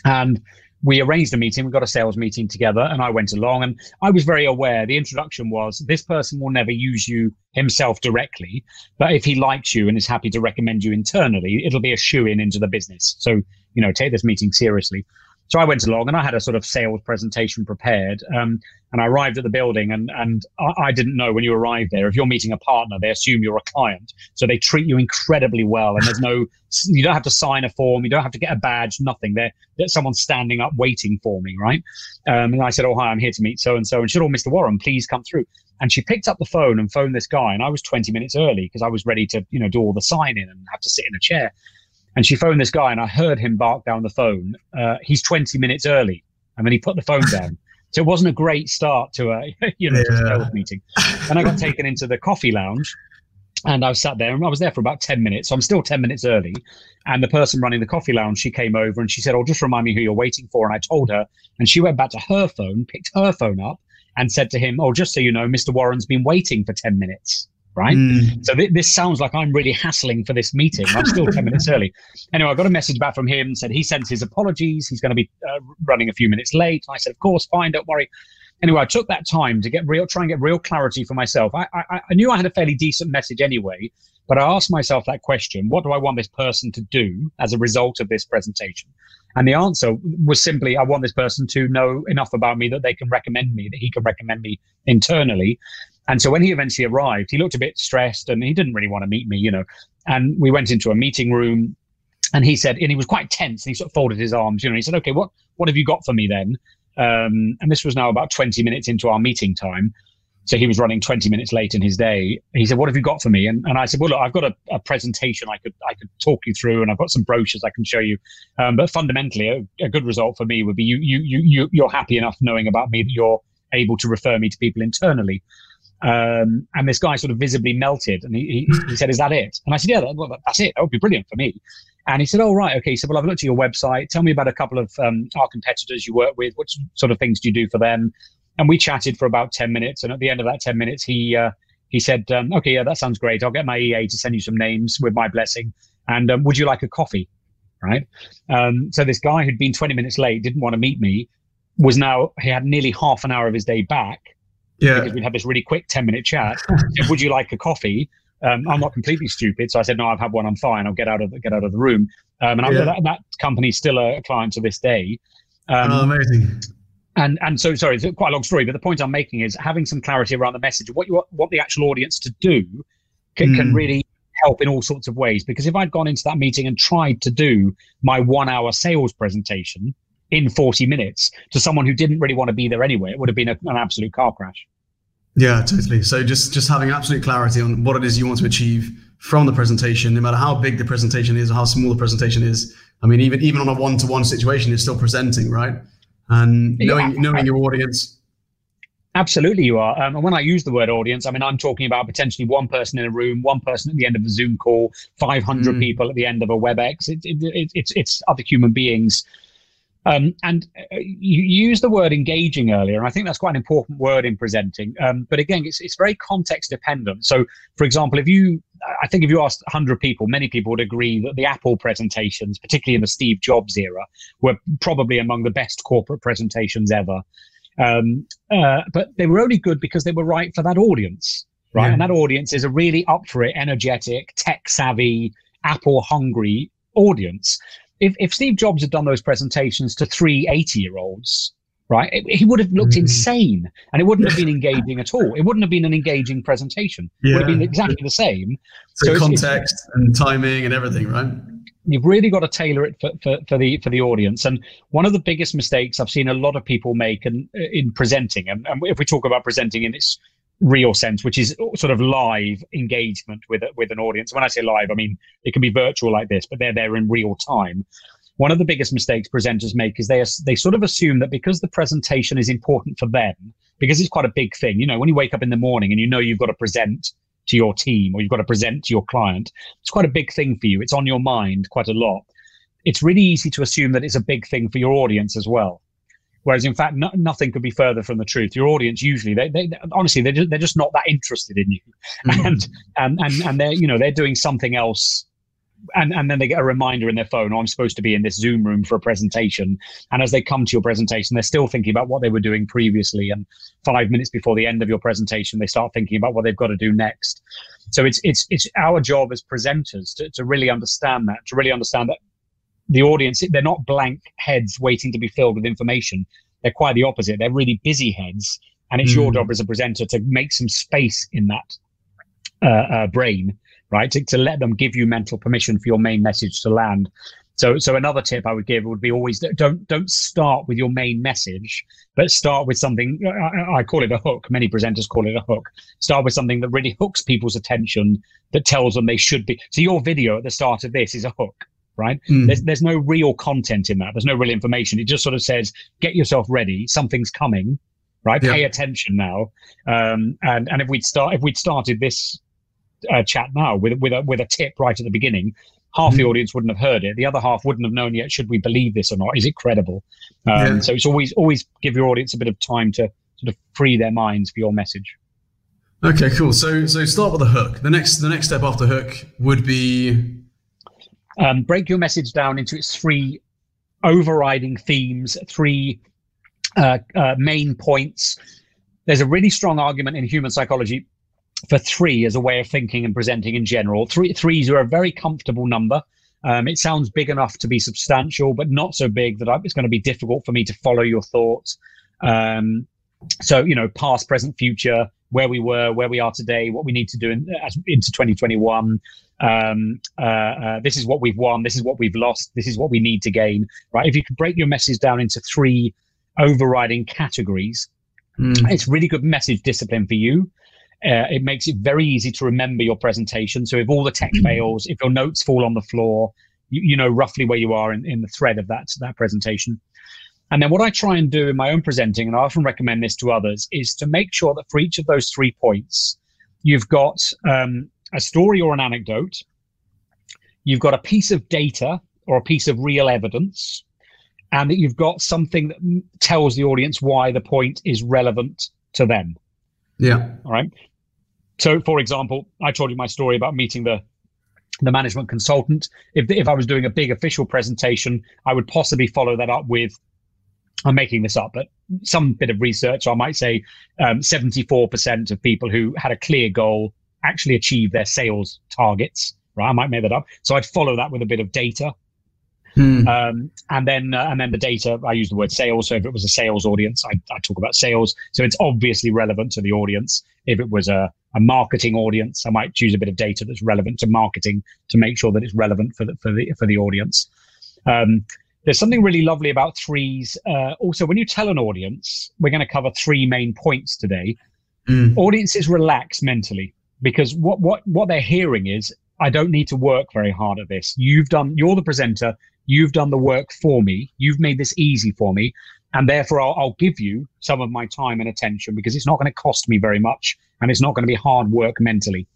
and we arranged a meeting. We got a sales meeting together, and I went along, and I was very aware. The introduction was this person will never use you himself directly, but if he likes you and is happy to recommend you internally, it'll be a shoe in into the business. So you know, take this meeting seriously. So I went along and I had a sort of sales presentation prepared. Um, and I arrived at the building and, and I, I, didn't know when you arrive there, if you're meeting a partner, they assume you're a client. So they treat you incredibly well. And there's no, <laughs> you don't have to sign a form. You don't have to get a badge, nothing. There, there's someone standing up waiting for me, right? Um, and I said, Oh, hi, I'm here to meet so and so. And she said, Oh, Mr. Warren, please come through. And she picked up the phone and phoned this guy. And I was 20 minutes early because I was ready to, you know, do all the sign in and have to sit in a chair. And she phoned this guy, and I heard him bark down the phone. Uh, he's 20 minutes early. And then he put the phone <laughs> down. So it wasn't a great start to a <laughs> you know yeah. meeting. And I got taken into the coffee lounge, and I was sat there, and I was there for about 10 minutes. So I'm still 10 minutes early. And the person running the coffee lounge, she came over and she said, "Oh, just remind me who you're waiting for." And I told her, and she went back to her phone, picked her phone up, and said to him, "Oh, just so you know, Mr. Warren's been waiting for 10 minutes." Right? Mm. So th- this sounds like I'm really hassling for this meeting. I'm still 10 minutes early. <laughs> Anyway, I got a message back from him, said he sends his apologies. He's going to be uh, running a few minutes late. I said, of course, fine, don't worry. Anyway, I took that time to get real, try and get real clarity for myself. I, I, I knew I had a fairly decent message anyway, but I asked myself that question: What do I want this person to do as a result of this presentation? And the answer was simply, I want this person to know enough about me that they can recommend me, that he can recommend me internally, and so when he eventually arrived, he looked a bit stressed and he didn't really want to meet me, you know. And we went into a meeting room and he said, and he was quite tense and he sort of folded his arms, you know, he said, okay, what, what have you got for me then? Um, and this was now about 20 minutes into our meeting time. so he was running 20 minutes late in his day. He said, "What have you got for me?" And, and I said, "Well, look, I've got a, a presentation I could I could talk you through, and I've got some brochures I can show you. Um, but fundamentally, a, a, good result for me would be you you you you you're happy enough knowing about me that you're able to refer me to people internally." Um, and this guy sort of visibly melted, and he, he, he said, "Is that it?" And I said, "Yeah, that, that's it. That would be brilliant for me." And he said, "Oh right, okay." Said, "Well, I've looked at your website. Tell me about a couple of um, our competitors you work with. What sort of things do you do for them?" and we chatted for about 10 minutes. And at the end of that 10 minutes, he, uh, he said, um, okay, yeah, that sounds great. I'll get my EA to send you some names with my blessing. And um, would you like a coffee? Right. Um, so this guy who'd been 20 minutes late, didn't want to meet me, was now, he had nearly half an hour of his day back. Yeah. Because we'd had this really quick 10 minute chat. <laughs> said, would you like a coffee? Um, I'm not completely stupid, so I said, "No, I've had one. I'm fine. I'll get out of the, get out of the room." Um, and yeah. that, that company's still a client to this day. Um, oh, amazing! and and so sorry, it's quite a long story, but the point I'm making is having some clarity around the message, what you want the actual audience to do, can, mm. can really help in all sorts of ways. Because if I'd gone into that meeting and tried to do my one hour sales presentation in 40 minutes to someone who didn't really want to be there anyway, it would have been a, an absolute car crash. Yeah, totally. So just just having absolute clarity on what it is you want to achieve from the presentation, no matter how big the presentation is or how small the presentation is. I mean, even even on a one to one situation, you're still presenting, right? and knowing yeah, knowing your audience. Absolutely, you are. Um, and when I use the word audience, I mean I'm talking about potentially one person in a room, one person at the end of a Zoom call, 500 mm. people at the end of a WebEx. It, it, it, it's it's other human beings. Um, and uh, you use the word engaging earlier, and I think that's quite an important word in presenting. Um, but again, it's it's very context dependent. So, for example, if you I think if you asked 100 people, many people would agree that the Apple presentations, particularly in the Steve Jobs era, were probably among the best corporate presentations ever. Um, uh, but they were only good because they were right for that audience, right? Yeah. And that audience is a really up for it, energetic, tech savvy, Apple hungry audience. If, if Steve Jobs had done those presentations to three 80 year olds, right? he would have looked mm. insane and it wouldn't have been <laughs> engaging at all. It wouldn't have been an engaging presentation. Yeah. It would have been exactly the same. <laughs> So, so context it's, it's, and timing and everything, right? You've really got to tailor it for, for, for, the for the audience. And one of the biggest mistakes I've seen a lot of people make in, in presenting, and, and if we talk about presenting in its real sense, which is sort of live engagement with with an audience. When I say live, I mean it can be virtual like this, but they're there in real time one of the biggest mistakes presenters make is they they sort of assume that because the presentation is important for them, because it's quite a big thing. You know, when you wake up in the morning and you know you've got to present to your team or you've got to present to your client, it's quite a big thing for you. It's on your mind quite a lot. It's really easy to assume that it's a big thing for your audience as well. Whereas in fact, no, nothing could be further from the truth. Your audience usually, they, they, honestly, they're just, they're just not that interested in you, mm-hmm. and, and and and they're you know they're doing something else and, and then they get a reminder in their phone, oh, I'm supposed to be in this Zoom room for a presentation. And as they come to your presentation, they're still thinking about what they were doing previously. And five minutes before the end of your presentation, they start thinking about what they've got to do next. So it's it's it's our job as presenters to, to really understand that, to really understand that the audience, they're not blank heads waiting to be filled with information. They're quite the opposite. They're really busy heads. And it's mm. your hmm. job as a presenter to make some space in that uh, uh, brain right? To, to let them give you mental permission for your main message to land. So, so another tip I would give would be always don't don't start with your main message, but start with something. I, I, call it a hook. Many presenters call it a hook. Start with something that really hooks people's attention, that tells them they should be. So your video at the start of this is a hook, right? Mm. There's there's no real content in that. There's no real information. It just sort of says, get yourself ready. Something's coming, right? Yeah. Pay attention now. Um, and and if we'd start if we'd started this uh, chat now with with a with a tip right at the beginning, half the mm-hmm. audience wouldn't have heard it. The other half wouldn't have known yet. Should we believe this or not? Is it credible? Um, yeah. So it's always always give your audience a bit of time to sort of free their minds for your message. Okay, cool. So so start with the hook. The next the next step after hook would be um, break your message down into its three overriding themes, three uh, uh, main points. There's a really strong argument in human psychology for three as a way of thinking and presenting in general. Three threes are a very comfortable number. Um, it sounds big enough to be substantial, but not so big that I, it's going to be difficult for me to follow your thoughts. Um, so, you know, past, present, future, where we were, where we are today, what we need to do in, as, into 2021. Um, uh, uh, this is what we've won. This is what we've lost. This is what we need to gain. Right? If you could break your message down into three overriding categories, Mm. It's really good message discipline for you. Uh, it makes it very easy to remember your presentation. So if all the tech fails, if your notes fall on the floor, you, you know roughly where you are in, in the thread of that that presentation. And then what I try and do in my own presenting, and I often recommend this to others, is to make sure that for each of those three points, you've got um, a story or an anecdote, you've got a piece of data or a piece of real evidence, and that you've got something that tells the audience why the point is relevant to them. Yeah. All right. So, for example, I told you my story about meeting the the management consultant. If if I was doing a big official presentation, I would possibly follow that up with. I'm making this up, but some bit of research. I might say um, 74% of people who had a clear goal actually achieve their sales targets. Right, I might make that up. So I'd follow that with a bit of data. Hmm. Um, and then uh, and then the data. I use the word sales. So if it was a sales audience, I, I talk about sales. So it's obviously relevant to the audience. If it was a, a marketing audience, I might choose a bit of data that's relevant to marketing to make sure that it's relevant for the for the for the audience. Um, there's something really lovely about threes. Uh, also, when you tell an audience, we're going to cover three main points today. Mm. Audiences relax mentally because what what what they're hearing is I don't need to work very hard at this. You've done, you're the presenter. You've done the work for me. You've made this easy for me. And therefore, I'll, I'll give you some of my time and attention because it's not going to cost me very much and it's not going to be hard work mentally.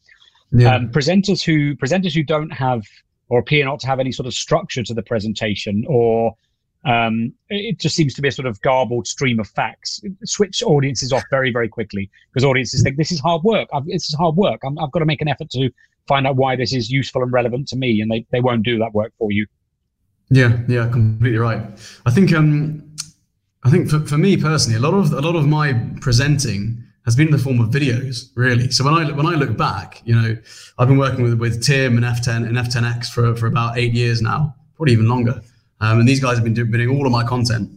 Yeah. Um, presenters who presenters who don't have or appear not to have any sort of structure to the presentation or um, it just seems to be a sort of garbled stream of facts. Switch audiences off very, very quickly because audiences think this is hard work. I've, this is hard work. i have got to make an effort to find out why this is useful and relevant to me, and they, they won't do that work for you. Yeah, yeah, completely right. I think um, I think for, for me personally, a lot of a lot of my presenting has been in the form of videos, really. So when I when I look back, you know, I've been working with with Tim and F10 and F10X for for about eight years now, probably even longer. Um, and these guys have been, do, been doing all of my content,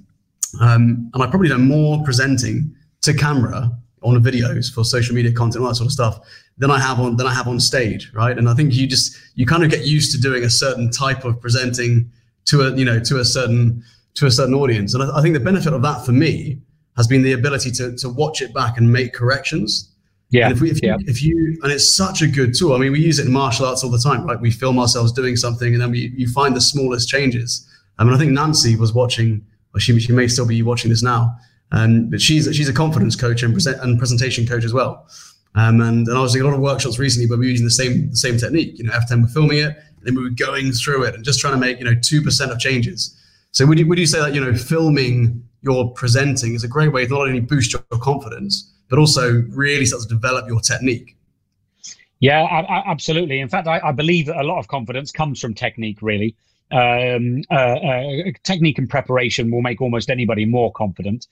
um, and I've probably done more presenting to camera on videos for social media content, all that sort of stuff, than I have on than I have on stage, right? And I think you just you kind of get used to doing a certain type of presenting to a you know to a certain to a certain audience, and I, I think the benefit of that for me has been the ability to to watch it back and make corrections. Yeah. And if, we, if, yeah. You, if you and it's such a good tool. I mean, we use it in martial arts all the time, right? We film ourselves doing something, and then we you find the smallest changes. I mean, I think Nancy was watching, or she she may still be watching this now. Um, but she's she's a confidence coach and present and presentation coach as well. Um, and, and I was doing a lot of workshops recently where we were using the same the same technique. You know, F10 were filming it, and then we were going through it and just trying to make you know two percent of changes. So would you would you say that you know filming your presenting is a great way to not only boost your confidence but also really start to develop your technique? Yeah, absolutely. In fact, I, I believe that a lot of confidence comes from technique, really um, uh, uh, technique and preparation will make almost anybody more confident.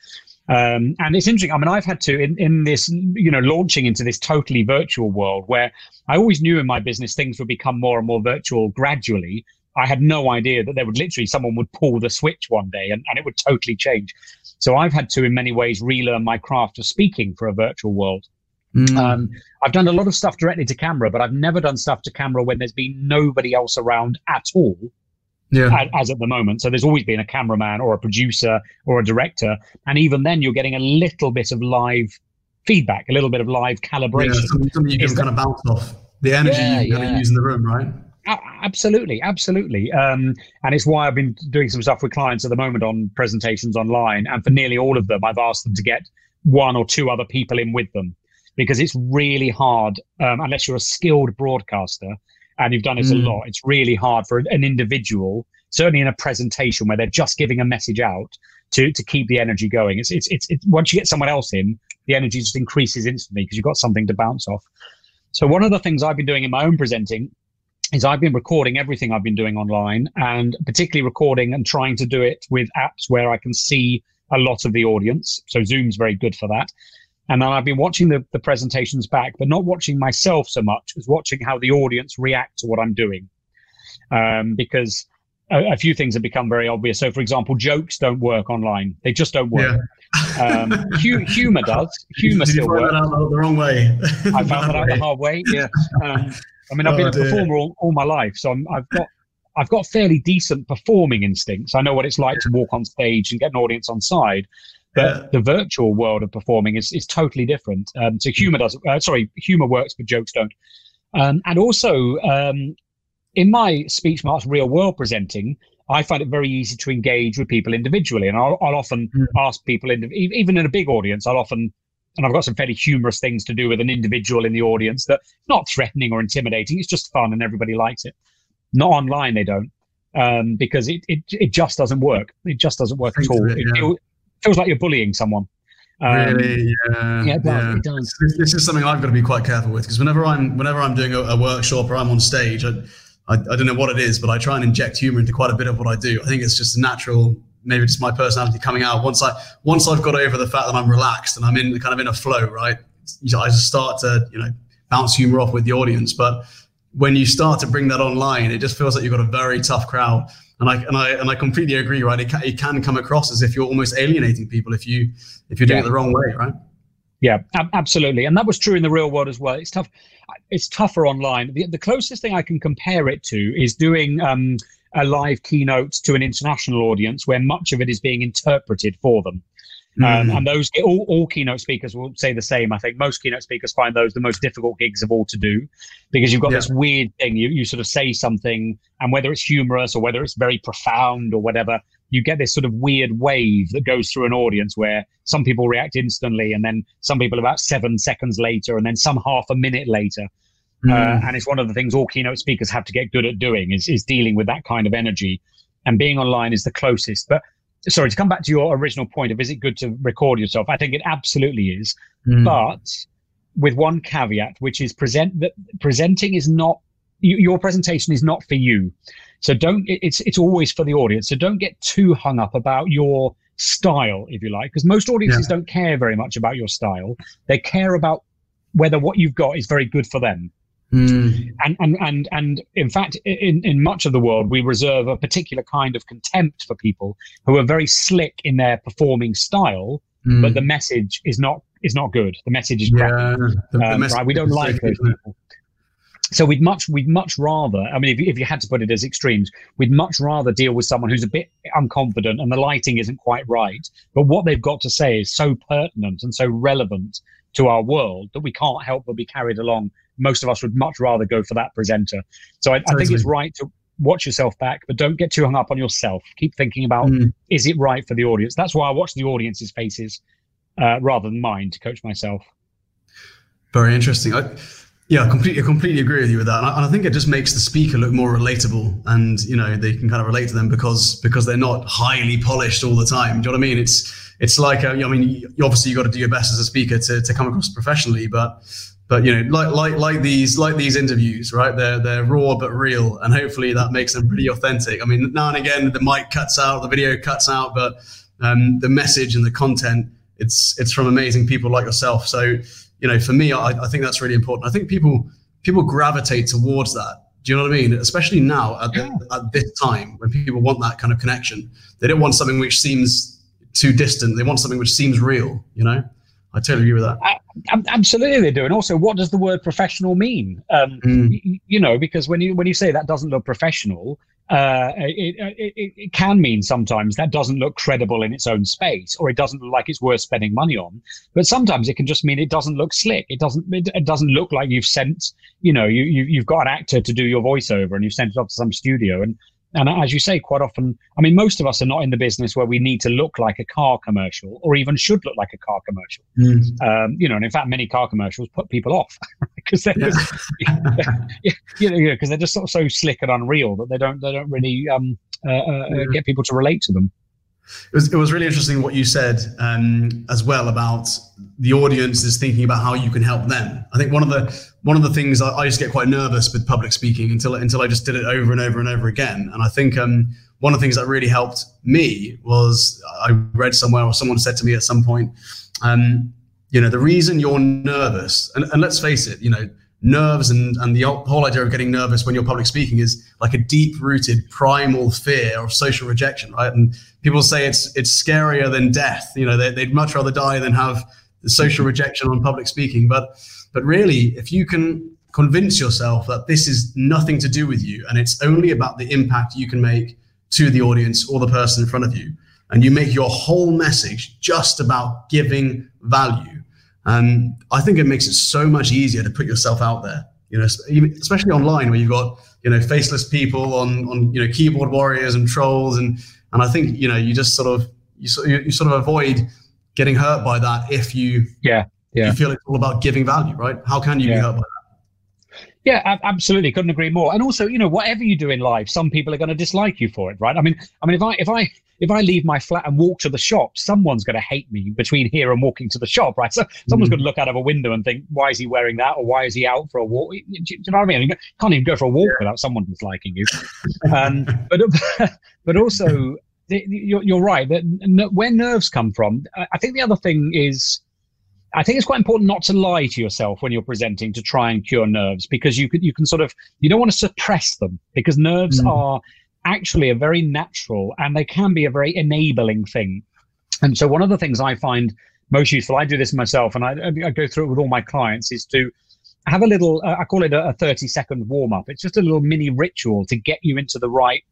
Um, and it's interesting. I mean, I've had to in, in this, you know, launching into this totally virtual world where I always knew in my business things would become more and more virtual gradually. I had no idea that there would literally someone would pull the switch one day and, and it would totally change. So I've had to, in many ways, relearn my craft of speaking for a virtual world. Mm. Um, I've done a lot of stuff directly to camera, but I've never done stuff to camera when there's been nobody else around at all yeah. as, at the moment. So there's always been a cameraman or a producer or a director, and even then you're getting a little bit of live feedback, a little bit of live calibration. Yeah, something, you can Is kind that, of bounce off the energy yeah, you kind yeah. of use in the room, right? Absolutely, absolutely. Um, and it's why I've been doing some stuff with clients at the moment on presentations online, and for nearly all of them, I've asked them to get one or two other people in with them because it's really hard um, unless you're a skilled broadcaster and you've done it mm. a lot. It's really hard for an individual, certainly in a presentation where they're just giving a message out to to keep the energy going. It's it's it's, it's once you get someone else in, the energy just increases instantly because you've got something to bounce off. So one of the things I've been doing in my own presenting is I've been recording everything I've been doing online and particularly recording and trying to do it with apps where I can see a lot of the audience. So Zoom's very good for that. And then I've been watching the, the presentations back, but not watching myself so much as watching how the audience react to what I'm doing. Um, because a, a, few things have become very obvious. So, for example, jokes don't work online; they just don't work. Yeah. um, hu- humor does. <laughs> Humor Did still works. the wrong way. I found that <laughs> out the hard way. Yeah. Um, I mean, I've oh, been a dear. performer all, all my life, so i have got I've got fairly decent performing instincts. I know what it's like to walk on stage and get an audience on side. But yeah. the virtual world of performing is, is totally different. Um, so humor does uh, sorry, humor works, but jokes don't. Um, and also, um, in my speech marks real world presenting, I find it very easy to engage with people individually, and I'll, I'll often mm. ask people, in, even in a big audience, I'll often, and I've got some fairly humorous things to do with an individual in the audience that not threatening or intimidating. It's just fun, and everybody likes it. Not online, they don't, um, because it, it it just doesn't work. It just doesn't work at all. It, yeah. it, feels, it feels like you're bullying someone. Um, really, yeah, yeah, yeah. This, this, is something I've got to be quite careful with because whenever I'm whenever I'm doing a, a workshop or I'm on stage, I, I, I, don't know what it is, but I try and inject humor into quite a bit of what I do. I think it's just natural, maybe just my personality coming out. Once I once I've got over the fact that I'm relaxed and I'm in kind of in a flow, right? I just start to you know bounce humor off with the audience. But when you start to bring that online, it just feels like you've got a very tough crowd. And I and I and I completely agree, right? It can, it can come across as if you're almost alienating people if you if you're doing yeah. it the wrong way, right? Yeah, ab- absolutely, and that was true in the real world as well. It's tough. It's tougher online. The, the closest thing I can compare it to is doing um, a live keynote to an international audience where much of it is being interpreted for them. Um, mm. and those all, all keynote speakers will say the same. I think most keynote speakers find those the most difficult gigs of all to do because you've got yeah. this weird thing. You you sort of say something, and whether it's humorous or whether it's very profound or whatever, you get this sort of weird wave that goes through an audience where some people react instantly and then some people about seven seconds later and then some half a minute later. Mm. Uh, and it's one of the things all keynote speakers have to get good at doing is, is dealing with that kind of energy. And being online is the closest. But sorry, to come back to your original point of is it good to record yourself? I think it absolutely is. Mm. But with one caveat, which is present that presenting is not your presentation is not for you. So don't it's it's always for the audience. So don't get too hung up about your style, if you like, because most audiences yeah. don't care very much about your style. They care about whether what you've got is very good for them. Mm. And, and and and in fact, in, in much of the world, we reserve a particular kind of contempt for people who are very slick in their performing style, mm. but the message is not is not good. The message is. Yeah, the, um, right? We don't like those people so we'd much we'd much rather i mean if, if you had to put it as extremes we'd much rather deal with someone who's a bit unconfident and the lighting isn't quite right but what they've got to say is so pertinent and so relevant to our world that we can't help but be carried along. Most of us would much rather go for that presenter. So i, I think it's right to watch yourself back but don't get too hung up on yourself. Keep thinking about mm. is it right for the audience? That's why i watch the audience's faces uh, rather than mine to coach myself. Very interesting. I- yeah, I completely, I completely agree with you with that, and I, and I, think it just makes the speaker look more relatable, and you know they can kind of relate to them because because they're not highly polished all the time. Do you know what I mean? It's it's like uh, I mean, obviously you got to do your best as a speaker to, to come across professionally, but but you know, like like like these like these interviews, right? They're they're raw but real, and hopefully that makes them pretty authentic. I mean, now and again the mic cuts out, the video cuts out, but um, the message and the content it's it's from amazing people like yourself. So you know, for me, I, I think that's really important. I think people people gravitate towards that. Do you know what I mean? Especially now at, the, at this time when people want that kind of connection. They don't want something which seems too distant. They want something which seems real. You know, I totally agree with that. I, absolutely, they do. And also, what does the word professional mean? Um, mm. you, you know, because when you when you say that doesn't look professional, uh, it, it, it, can mean sometimes that doesn't look credible in its own space, or it doesn't look like it's worth spending money on. But sometimes it can just mean it doesn't look slick. It doesn't. It, it doesn't look like you've sent. You know, you, you you've got an actor to do your voiceover, and you've sent it off to some studio, and and as you say, quite often, I mean, most of us are not in the business where we need to look like a car commercial or even should look like a car commercial. Mm. Um, you know, and in fact, many car commercials put people off <laughs> because they're yeah. just, <laughs> you know, because they're just sort of so slick and unreal that they don't they don't really um, uh, uh, yeah. get people to relate to them. It was, it was really interesting what you said um, as well about the audience is thinking about how you can help them. I think one of the one of the things I, I used to get quite nervous with public speaking until until I just did it over and over and over again. And I think um, one of the things that really helped me was I read somewhere or someone said to me at some point, um, you know, the reason you're nervous, and, and let's face it, you know, nerves and, and the whole idea of getting nervous when you're public speaking is like a deep rooted primal fear of social rejection, right? And people say it's it's scarier than death. You know, they, would much rather die than have the social rejection on public speaking. But but really, if you can convince yourself that this is nothing to do with you and it's only about the impact you can make to the audience or the person in front of you, and you make your whole message just about giving value. And I think it makes it so much easier to put yourself out there. You know, especially online where you've got you know faceless people on on you know keyboard warriors and trolls, and and I think you know you just sort of you sort you, you sort of avoid getting hurt by that if you yeah yeah you feel it's all about giving value, right? How can you yeah. be hurt by that? Yeah, absolutely. Couldn't agree more. And also, you know, whatever you do in life, some people are going to dislike you for it, right? I mean, I mean, if I if I if I leave my flat and walk to the shop, someone's going to hate me between here and walking to the shop, right? So someone's mm. going to look out of a window and think, why is he wearing that, or why is he out for a walk? Do you, know what I mean? You can't even go for a walk without someone disliking you. um, but <laughs> but also, you're, you're right that where nerves come from. I think the other thing is I think it's quite important not to lie to yourself when you're presenting to try and cure nerves because you can you can sort of you don't want to suppress them because nerves mm. are actually a very natural and they can be a very enabling thing. And so one of the things I find most useful, I do this myself and I, I go through it with all my clients, is to have a little, uh, I call it a, a 30 second warm up. It's just a little mini ritual to get you into the right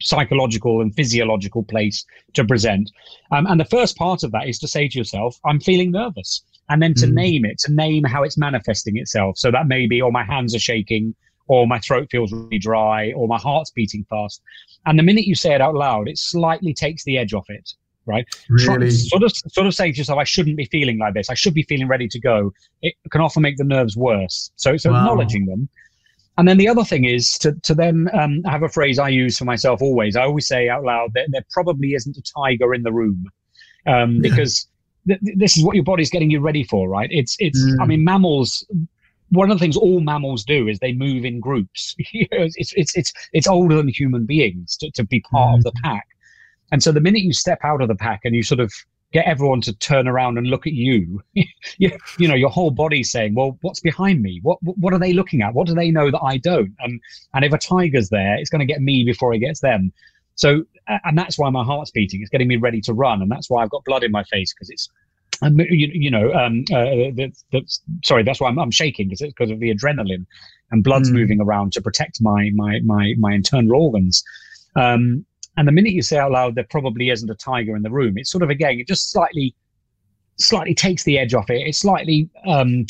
psychological and physiological place to present. Um, and the first part of that is to say to yourself, I'm feeling nervous and then to mm. name it, to name how it's manifesting itself. So that may be, oh, my hands are shaking, or my throat feels really dry, or my heart's beating fast. And the minute you say it out loud, it slightly takes the edge off it. Right, really? sort of, sort of saying to yourself, "I shouldn't be feeling like this. I should be feeling ready to go." It can often make the nerves worse. So, it's wow. acknowledging them, and then the other thing is to to then um, have a phrase I use for myself always. I always say out loud that there probably isn't a tiger in the room, um, yeah. because th- this is what your body's getting you ready for, right? It's it's. Mm. I mean, mammals. One of the things all mammals do is they move in groups. <laughs> it's it's it's it's older than human beings to, to be part mm. of the pack. And so the minute you step out of the pack and you sort of get everyone to turn around and look at you, <laughs> you, you know, your whole body's saying, well, what's behind me? What, what are they looking at? What do they know that I don't? And, and if a tiger's there, it's going to get me before it gets them. So, and that's why my heart's beating. It's getting me ready to run, and that's why I've got blood in my face because it's, um, you, you know, um, uh, that's, that's, sorry, that's why I'm, I'm shaking because it's because of the adrenaline, and blood's mm. moving around to protect my my my my internal organs. Um, and the minute you say out loud, there probably isn't a tiger in the room. It's sort of again, it just slightly, slightly takes the edge off it. It slightly um,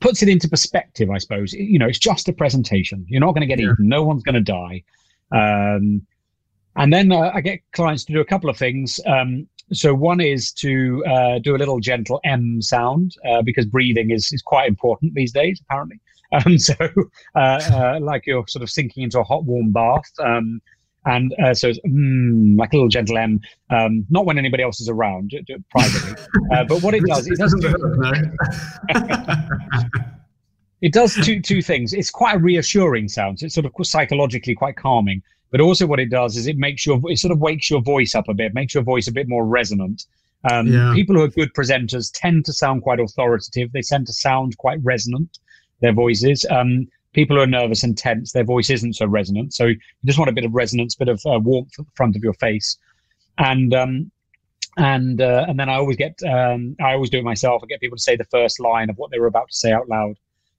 puts it into perspective, I suppose. You know, it's just a presentation. You're not going to get yeah. eaten. No one's going to die. Um, and then uh, I get clients to do a couple of things. Um, so one is to uh, do a little gentle M sound uh, because breathing is, is quite important these days, apparently. <laughs> Um, so uh, uh, like you're sort of sinking into a hot, warm bath. Um, and uh, so it's mm, like a little gentle M. Um, not when anybody else is around, do, do it privately. Uh, but what it <laughs> does, it doesn't. <laughs> it does two two things. It's quite a reassuring sound. So it's sort of psychologically quite calming. But also, what it does is it makes your it sort of wakes your voice up a bit, makes your voice a bit more resonant. Um, yeah. People who are good presenters tend to sound quite authoritative. They tend to sound quite resonant. Their voices. Um, people who are nervous and tense, their voice isn't so resonant. So you just want a bit of resonance, a bit of uh, warmth at the front of your face, and um, and uh, and then I always get um, I always do it myself. I get people to say the first line of what they were about to say out loud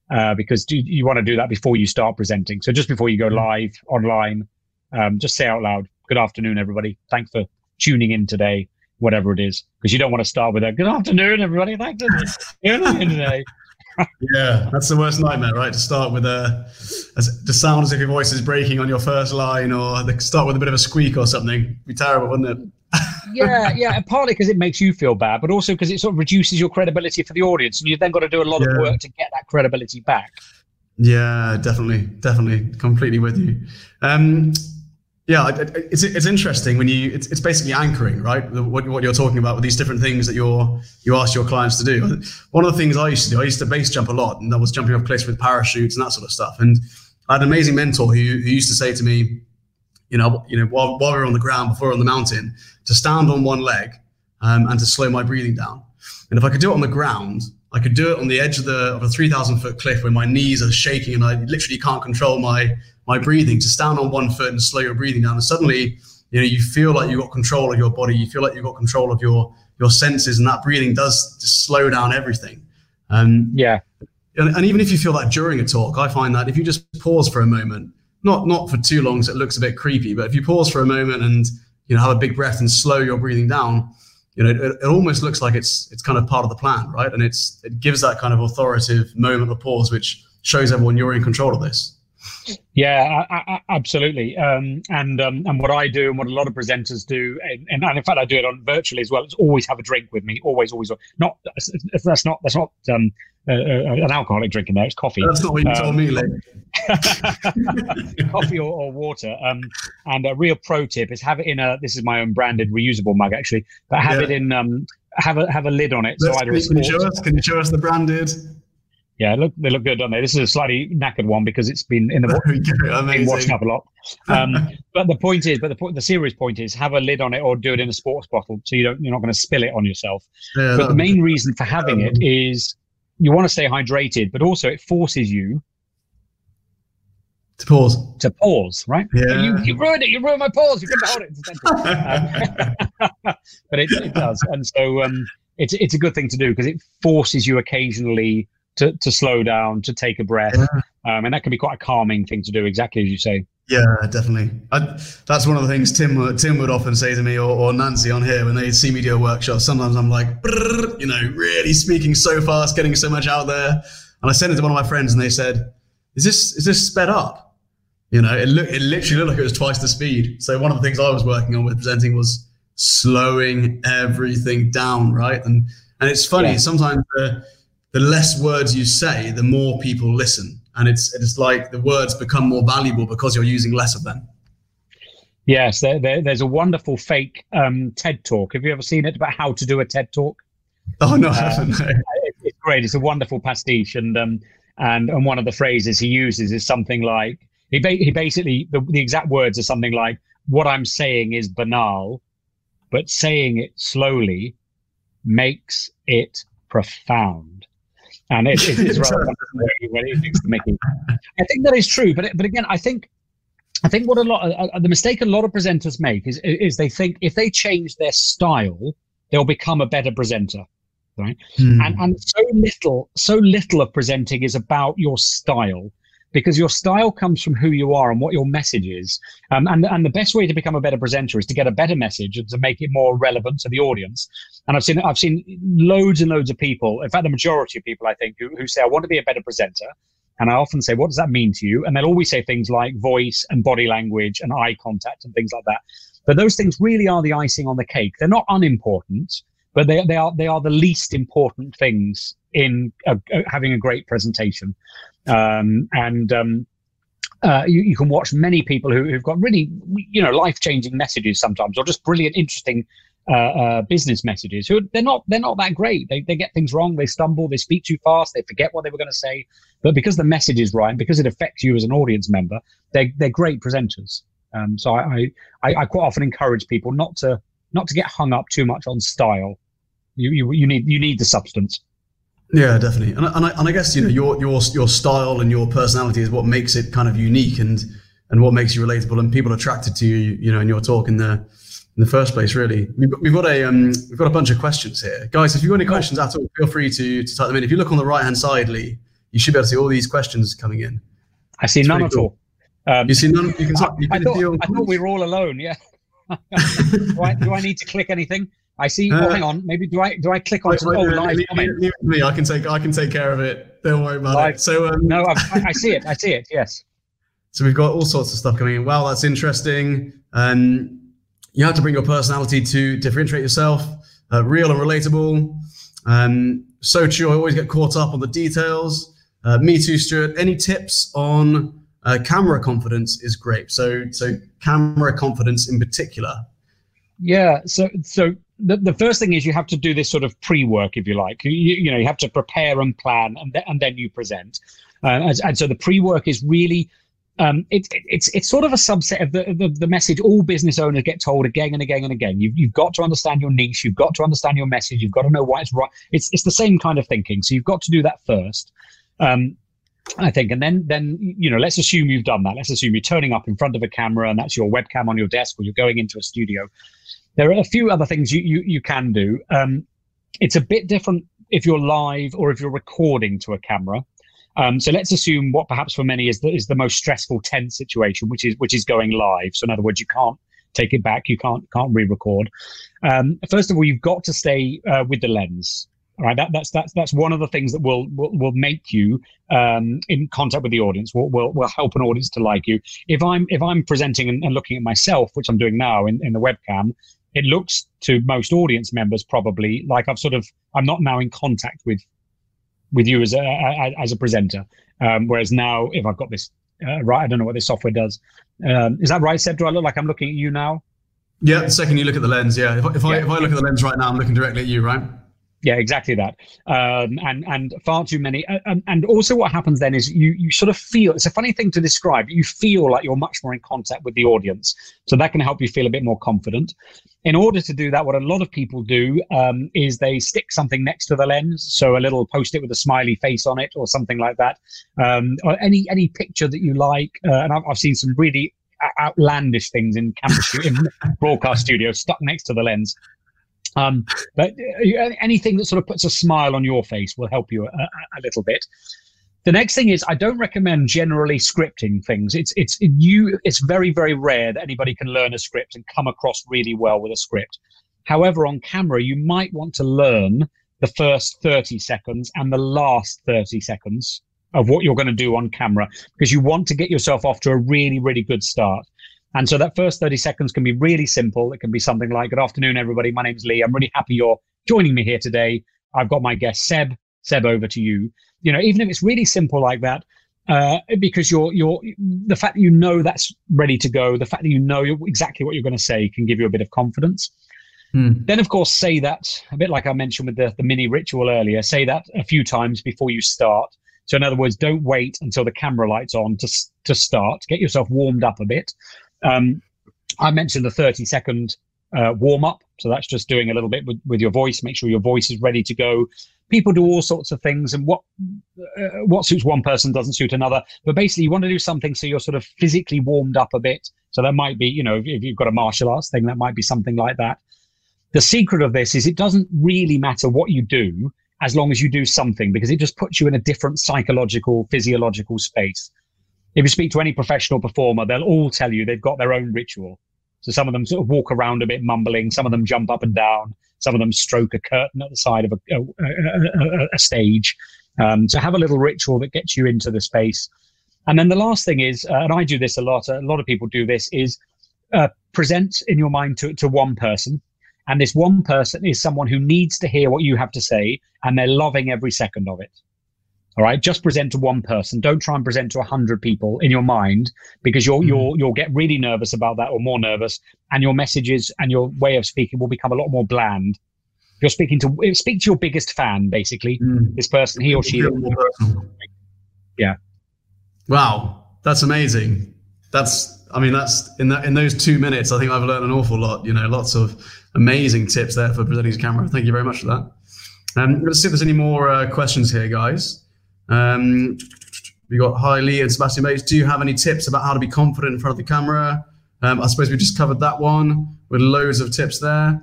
uh, because you, you want to do that before you start presenting. So just before you go live online, um, just say out loud, "Good afternoon, everybody. Thanks for tuning in today." Whatever it is, because you don't want to start with a "Good afternoon, everybody. Thanks for tuning in <laughs> today." yeah, that's the worst nightmare, right? To start with a, as, to sound as if your voice is breaking on your first line, or start with a bit of a squeak or something. It'd be terrible, wouldn't it? <laughs> yeah, yeah. Partly because it makes you feel bad, but also because it sort of reduces your credibility for the audience, and you've then got to do a lot yeah. of work to get that credibility back. Yeah, definitely, definitely, completely with you. Um, yeah, it's it's interesting when you it's, it's basically anchoring, right? What, what you're talking about with these different things that you're you ask your clients to do. One of the things I used to do, I used to base jump a lot, and I was jumping off cliffs with parachutes and that sort of stuff. And I had an amazing mentor who, who used to say to me, you know, you know, while, while we were on the ground before on the mountain, to stand on one leg um, and to slow my breathing down. And if I could do it on the ground, I could do it on the edge of the of a 3,000 foot cliff where my knees are shaking and I literally can't control my my breathing, to stand on one foot and slow your breathing down. And suddenly, you know, you feel like you've got control of your body. You feel like you've got control of your your senses, and that breathing does just slow down everything. Um, yeah. And, and even if you feel that during a talk, I find that if you just pause for a moment, not not for too long, so it looks a bit creepy, but if you pause for a moment and you know, have a big breath and slow your breathing down, you know, it, it almost looks like it's it's kind of part of the plan, right? And it's it gives that kind of authoritative moment of pause, which shows everyone you're in control of this. Yeah, I, I, absolutely. Um, and um, and what I do and what a lot of presenters do, and, and, in fact I do it on virtually as well, is always have a drink with me. Always, always. Not that's not that's not um, uh, an alcoholic drink in there. It's coffee. That's not what you um, told me, Lee. <laughs> coffee or, or water. Um, and a real pro tip is have it in a. This is my own branded reusable mug actually, but have yeah. it in. Um, have a have a lid on it. Let's, so either can, you show us? Can you show us the branded? Yeah, look, they look good, don't they? This is a slightly knackered one because it's been in the <laughs> been washing up a lot. Um, <laughs> but the point is, but the point, the serious point is, have a lid on it or do it in a sports bottle, so you don't, you're not going to spill it on yourself. Yeah, but the main reason for having it is you want to stay hydrated, but also it forces you to pause. To pause, right? Yeah. You, you ruined it. You ruined my pause. You couldn't hold it. um, <laughs> but it, it does, and so um, it's it's a good thing to do because it forces you occasionally to, to slow down, to take a breath. Yeah. Um, and that can be quite a calming thing to do, exactly as you say. Yeah, definitely. I, that's one of the things Tim Tim would often say to me or, or Nancy on here when they see me do a workshop. Sometimes I'm like, you know, really speaking so fast, getting so much out there. And I sent it to one of my friends, and they said, "Is this is this sped up?" You know, it looked it literally looked like it was twice the speed. So one of the things I was working on with presenting was slowing everything down, right? And and it's funny yeah. sometimes. Uh, the less words you say, the more people listen. And it's it's like the words become more valuable because you're using less of them. Yes, there, there, there's a wonderful fake um, TED talk. Have you ever seen it about how to do a TED talk? Oh no, I haven't. <laughs> It's great. It's a wonderful pastiche, and um, and and one of the phrases he uses is something like he ba- he basically the, the exact words are something like what I'm saying is banal, but saying it slowly makes it profound and it, it <laughs> when he thinks the Mickey. I think that is true, but but again, I think I think what a lot uh, uh, the mistake a lot of presenters make is is they think if they change their style, they'll become a better presenter, right? Hmm. And and so little so little of presenting is about your style because your style comes from who you are and what your message is. Um, and, and the best way to become a better presenter is to get a better message and to make it more relevant to the audience. And I've seen I've seen loads and loads of people, in fact, the majority of people I think, who, who say, I want to be a better presenter. And I often say, What does that mean to you? And they'll always say things like voice and body language and eye contact and things like that. But those things really are the icing on the cake. They're not unimportant, but they, they are they are the least important things in a, a, having a great presentation. Um, and um, uh, you, you, can watch many people who, have got really, you know, life-changing messages sometimes, or just brilliant, interesting uh, uh, business messages. Who they're not, they're not that great. They, they get things wrong. They stumble. They speak too fast. They forget what they were going to say. But because the message is right, because it affects you as an audience member, they they're great presenters. Um, so I, I, I quite often encourage people not to not to get hung up too much on style. You, you, you need you need the substance. Yeah, definitely. And, and, I, and I guess you know your your your style and your personality is what makes it kind of unique and and what makes you relatable and people attracted to you. You know, in your talk in the in the first place. Really, we've got, we've got a um, we've got a bunch of questions here, guys. If you've got any questions at all, feel free to to type them in. If you look on the right hand side, Lee, you should be able to see all these questions coming in. I see it's none at cool. all. Um, you see none. You can. You can I, thought, I thought we were all alone. Yeah. <laughs> do, I, do I need to click anything? I see. Uh, oh, hang on. Maybe do I do I click on wait, wait, oh, live comment? me. I can take I can take care of it. Don't worry about live. it. So um, no, I, I, see it. I see it. Yes. <laughs> So we've got all sorts of stuff coming in. Wow, that's interesting. Um, you have to bring your personality to differentiate yourself. Uh, real and relatable. Um, so true. I always get caught up on the details. Uh, me too, Stuart. Any tips on uh, camera confidence is great. So so camera confidence in particular. Yeah. So so the, the first thing is you have to do this sort of pre-work, if you like. You, you know, you have to prepare and plan, and, th- and then you present. Uh, and, and, so the pre-work is really um, it, it, it's it's sort of a subset of the, the, the message all business owners get told again and again and again. You've you've got to understand your niche. You've got to understand your message. You've got to know why it's right. It's it's the same kind of thinking. So you've got to do that first. Um, I think, and then then you know, let's assume you've done that. Let's assume you're turning up in front of a camera, and that's your webcam on your desk, or you're going into a studio. There are a few other things you you, you can do. Um, it's a bit different if you're live or if you're recording to a camera. Um, so let's assume what perhaps for many is the, is the most stressful, tense situation, which is which is going live. So in other words, you can't take it back. You can't can't re-record. Um, first of all, you've got to stay uh, with the lens. All right, that, that's that's that's one of the things that will will, will make you um, in contact with the audience. Will, will will help an audience to like you. If I'm if I'm presenting and, and looking at myself, which I'm doing now in, in the webcam, it looks to most audience members probably like I've sort of I'm not now in contact with with you as a, a as a presenter. Um, whereas now, if I've got this uh, right, I don't know what this software does. Um, is that right, Seb? Do I look like I'm looking at you now? Yeah, the second you look at the lens, yeah. If, if yeah. I if I look at the lens right now, I'm looking directly at you, right? Yeah, exactly that. Um, and and far too many. And, and also, what happens then is you you sort of feel. It's a funny thing to describe. You feel like you're much more in contact with the audience, so that can help you feel a bit more confident. In order to do that, what a lot of people do um, is they stick something next to the lens, so a little post-it with a smiley face on it, or something like that, um, or any any picture that you like. Uh, and I've, I've seen some really outlandish things in camera in broadcast studios stuck next to the lens. Um, but uh, anything that sort of puts a smile on your face will help you a, a, little bit. The next thing is I don't recommend generally scripting things. It's it's you. It's very very rare that anybody can learn a script and come across really well with a script. However, on camera, you might want to learn the first 30 seconds and the last 30 seconds of what you're going to do on camera because you want to get yourself off to a really, really good start. And so that first 30 seconds can be really simple. It can be something like, Good afternoon, everybody. My name's Lee. I'm really happy you're joining me here today. I've got my guest, Seb. Seb, over to you. You know, even if it's really simple like that, uh, because you're you're the fact that you know that's ready to go, the fact that you know exactly what you're going to say can give you a bit of confidence. Hmm. Then, of course, say that a bit like I mentioned with the, the mini ritual earlier. Say that a few times before you start. So, in other words, don't wait until the camera light's on to to start. Get yourself warmed up a bit. Um, I mentioned the 30 second uh, warm up. So that's just doing a little bit with, with your voice, make sure your voice is ready to go. People do all sorts of things, and what uh, what suits one person doesn't suit another. But basically, you want to do something so you're sort of physically warmed up a bit. So that might be, you know, if you've got a martial arts thing, that might be something like that. The secret of this is it doesn't really matter what you do as long as you do something because it just puts you in a different psychological, physiological space if you speak to any professional performer, they'll all tell you they've got their own ritual. So some of them sort of walk around a bit mumbling, some of them jump up and down, some of them stroke a curtain at the side of a, a, a, a stage. Um, so have a little ritual that gets you into the space. And then the last thing is, uh, and I do this a lot, a lot of people do this, is uh, present in your mind to, to one person. And this one person is someone who needs to hear what you have to say, and they're loving every second of it. All right, just present to one person. Don't try and present to a hundred people in your mind because you'll mm. you'll you'll get really nervous about that or more nervous, and your messages and your way of speaking will become a lot more bland. You're speaking to speak to your biggest fan, basically. Mm. This person, he or she. Yeah. Wow, that's amazing. That's I mean that's in that in those two minutes. I think I've learned an awful lot. You know, lots of amazing tips there for presenting to camera. Thank you very much for that. Um, let's see if there's any more uh, questions here, guys. Um, we got Hi Lee and Sebastian Bates. Do you have any tips about how to be confident in front of the camera? Um, I suppose we just covered that one with loads of tips there.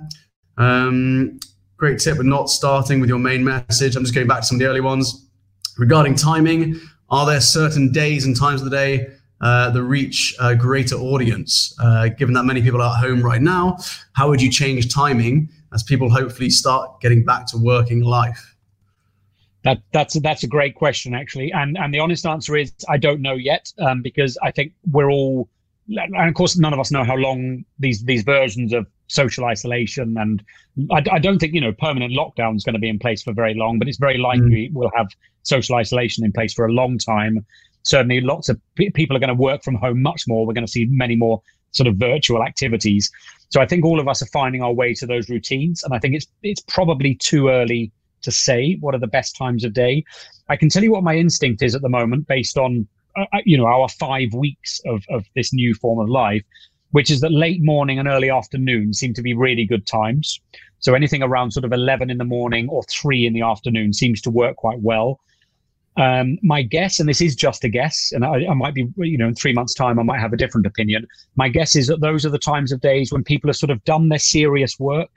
Um, great tip with not starting with your main message. I'm just going back to some of the early ones. Regarding timing, are there certain days and times of the day uh, that reach a greater audience? Uh, given that many people are at home right now, how would you change timing as people hopefully start getting back to working life? That that's that's a great question actually, and and the honest answer is I don't know yet um, because I think we're all, and of course none of us know how long these these versions of social isolation and I, I don't think you know permanent lockdown is going to be in place for very long, but it's very likely mm. we'll have social isolation in place for a long time. Certainly, lots of p- people are going to work from home much more. We're going to see many more sort of virtual activities. So I think all of us are finding our way to those routines, and I think it's it's probably too early to say what are the best times of day. I can tell you what my instinct is at the moment based on uh, uh, you know our five weeks of, of this new form of life which is that late morning and early afternoon seem to be really good times so anything around sort of 11 in the morning or 3 in the afternoon seems to work quite well um, my guess, and this is just a guess, and I, I, might be, you know, in three months' time, I might have a different opinion. My guess is that those are the times of days when people have sort of done their serious work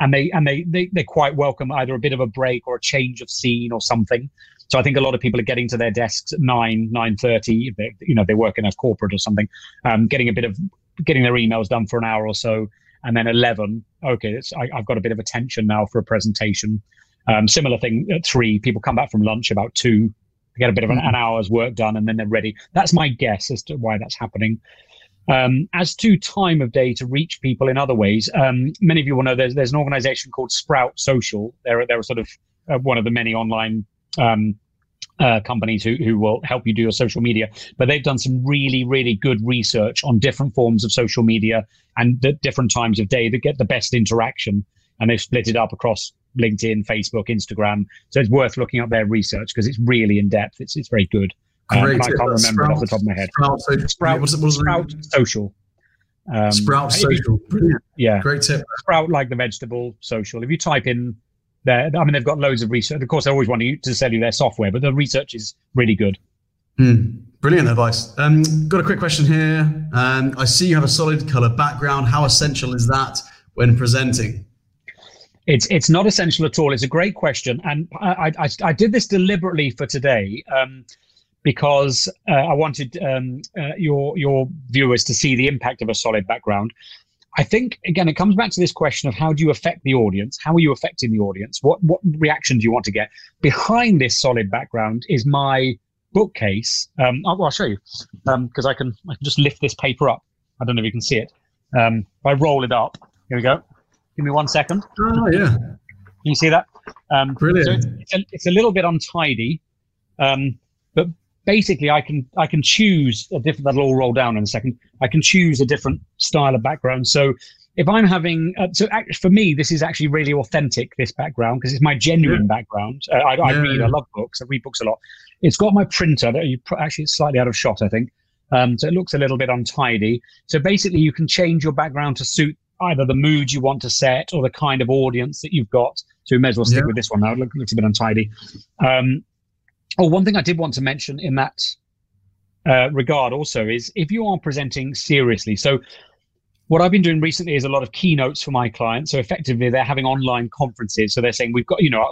and they and they, they they quite welcome either a bit of a break or a change of scene or something. So I think a lot of people are getting to their desks at nine nine thirty. You know, they work in a corporate or something, um, getting a bit of getting their emails done for an hour or so, and then 11, okay, I, have got a bit of attention now for a presentation. Um, similar thing at three, people come back from lunch about two, get a bit of an, mm-hmm. an, hour's work done, and then they're ready. That's my guess as to why that's happening. Um, as to time of day to reach people in other ways, um, many of you will know there's, there's an organization called Sprout Social. They're, they're sort of uh, one of the many online um, uh, companies who, who will help you do your social media. But they've done some really, really good research on different forms of social media and the different times of day that get the best interaction. And they've split it up across LinkedIn, Facebook, Instagram. So it's worth looking up their research because it's really in depth. It's it's very good. Um, I can't remember Sprout, off the top of my head. Sprout, Sprout, Sprout, what's, what's Sprout Social. Um, Sprout Social. Brilliant. Yeah. Great tip. Sprout like the vegetable social. If you type in there, I mean, they've got loads of research. Of course, they always want you to sell you their software, but the research is really good. Mm, brilliant advice. Um, got a quick question here. Um, I see you have a solid color background. How essential is that when presenting? It's it's not essential at all. It's a great question, and I I, I did this deliberately for today. Um, because uh, I wanted um, uh, your your viewers to see the impact of a solid background. I think again, it comes back to this question of how do you affect the audience? How are you affecting the audience? What what reaction do you want to get? Behind this solid background is my bookcase. Um, I'll, I'll show you because um, I can I can just lift this paper up. I don't know if you can see it. Um, if I roll it up, here we go. Give me one second. Oh yeah. Can you see that? Um, Brilliant. So it's, it's, a, it's, a, little bit untidy, um, but basically I can I can choose a different. That'll all roll down in a second. I can choose a different style of background. So if I'm having uh, so for me this is actually really authentic this background because it's my genuine yeah. background. Uh, I, I read. I love books. I read books a lot. It's got my printer. that You actually it's slightly out of shot. I think. Um, so it looks a little bit untidy. So basically, you can change your background to suit either the mood you want to set or the kind of audience that you've got. So we may as well stick yeah. with this one now. It looks a bit untidy. Um, Oh, one thing I did want to mention in that uh, regard also is if you are presenting seriously. So, what I've been doing recently is a lot of keynotes for my clients. So, effectively, they're having online conferences. So, they're saying, We've got, you know,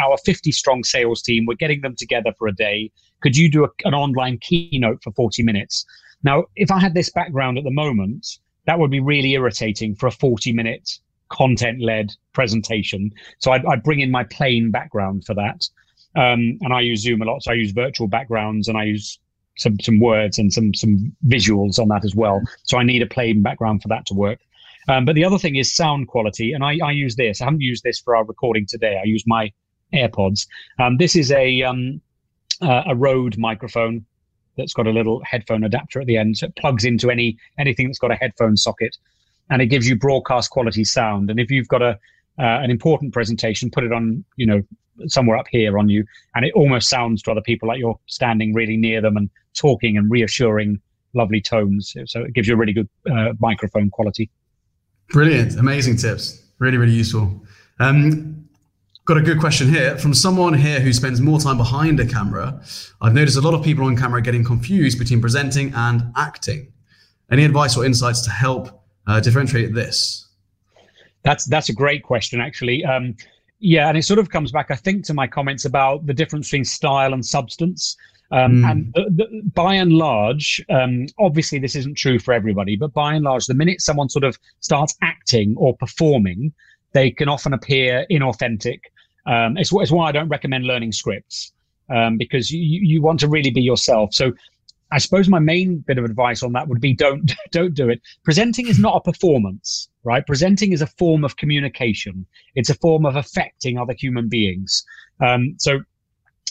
our 50 strong sales team, we're getting them together for a day. Could you do a, an online keynote for 40 minutes? Now, if I had this background at the moment, that would be really irritating for a 40 minute content led presentation. So, I'd, I'd bring in my plain background for that. Um, and I use Zoom a lot, so I use virtual backgrounds and I use some some words and some some visuals on that as well. So I need a plain background for that to work. Um, but the other thing is sound quality, and I, I use this. I haven't used this for our recording today. I use my AirPods. Um, this is a um, uh, a Rode microphone that's got a little headphone adapter at the end, so it plugs into any anything that's got a headphone socket, and it gives you broadcast quality sound. And if you've got a uh, an important presentation, put it on you know somewhere up here on you, and it almost sounds to other people like you're standing really near them and talking and reassuring, lovely tones. So it gives you a really good uh, microphone quality. Brilliant, amazing tips. Really, really useful. Um, got a good question here from someone here who spends more time behind a camera. I've noticed a lot of people on camera getting confused between presenting and acting. Any advice or insights to help uh, differentiate this? That's that's a great question, actually. Um, yeah, and it sort of comes back, I think, to my comments about the difference between style and substance. Um, mm. And the, the, by and large, um, obviously this isn't true for everybody, but by and large, the minute someone sort of starts acting or performing, they can often appear inauthentic. Um, it's, it's, why I don't recommend learning scripts um, because you, you want to really be yourself. So I suppose my main bit of advice on that would be don't <laughs> don't do it. Presenting is not a performance, right? Presenting is a form of communication. It's a form of affecting other human beings. Um, so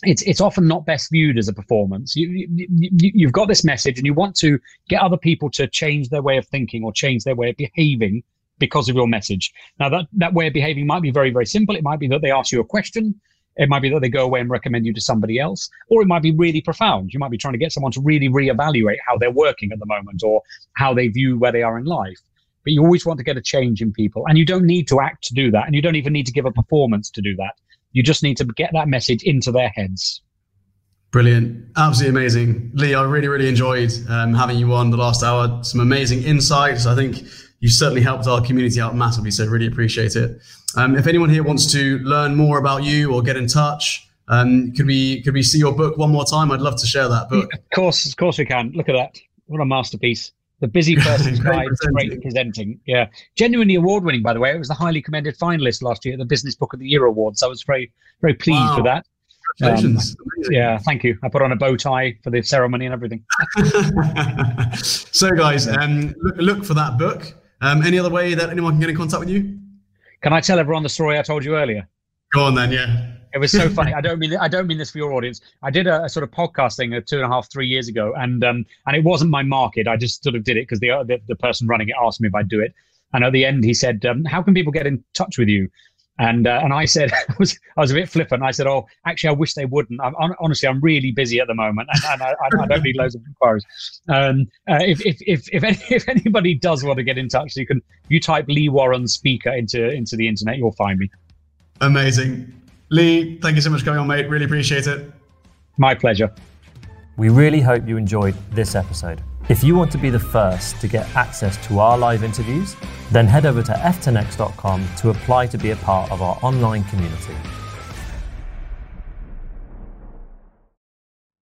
it's it's often not best viewed as a performance. You, you, have got this message, and you want to get other people to change their way of thinking or change their way of behaving because of your message. Now that that way of behaving might be very very simple. It might be that they ask you a question it might be that they go away and recommend you to somebody else, or it might be really profound. You might be trying to get someone to really reevaluate how they're working at the moment or how they view where they are in life. But you always want to get a change in people, and you don't need to act to do that, and you don't even need to give a performance to do that. You just need to get that message into their heads. Brilliant. Absolutely amazing. Lee, I really, really enjoyed um, having you on the last hour. Some amazing insights. I think you certainly helped our community out massively, so really appreciate it. Um, if anyone here wants to learn more about you or get in touch, um, could we could we see your book one more time? I'd love to share that book. Of course, of course we can. Look at that. What a masterpiece. The busy person's <laughs> guide, to great presenting. Yeah, genuinely award winning, by the way. It was the highly commended finalist last year at the Business Book of the Year Awards. I was very, very pleased wow. with that. Congratulations. Um, yeah, thank you. I put on a bow tie for the ceremony and everything. <laughs> so, guys, um, look, look, for that book. Um, any other way that anyone can get in contact with you? Can I tell everyone the story I told you earlier? Go on then, yeah. It was so funny. <laughs> I don't mean I don't mean this for your audience. I did a, a sort of podcast thing uh, two and a half, three years ago, and um, and it wasn't my market. I just sort of did it because the, uh, the, the person running it asked me if I'd do it. And at the end, he said, um, "How can people get in touch with you?" And uh, and I said, <laughs> I was, I was a bit flippant. I said, oh, actually, I wish they wouldn't. I'm, honestly, I'm really busy at the moment, and, and I, I, don't need loads of inquiries. Um, uh, if, if if if, any, <laughs> if anybody does want to get in touch, you can you type Lee Warren speaker into into the internet, you'll find me. Amazing. Lee, thank you so much for coming on, mate. Really appreciate it. My pleasure. We really hope you enjoyed this episode. If you want to be the first to get access to our live interviews, then head over to f10x.com to apply to be a part of our online community.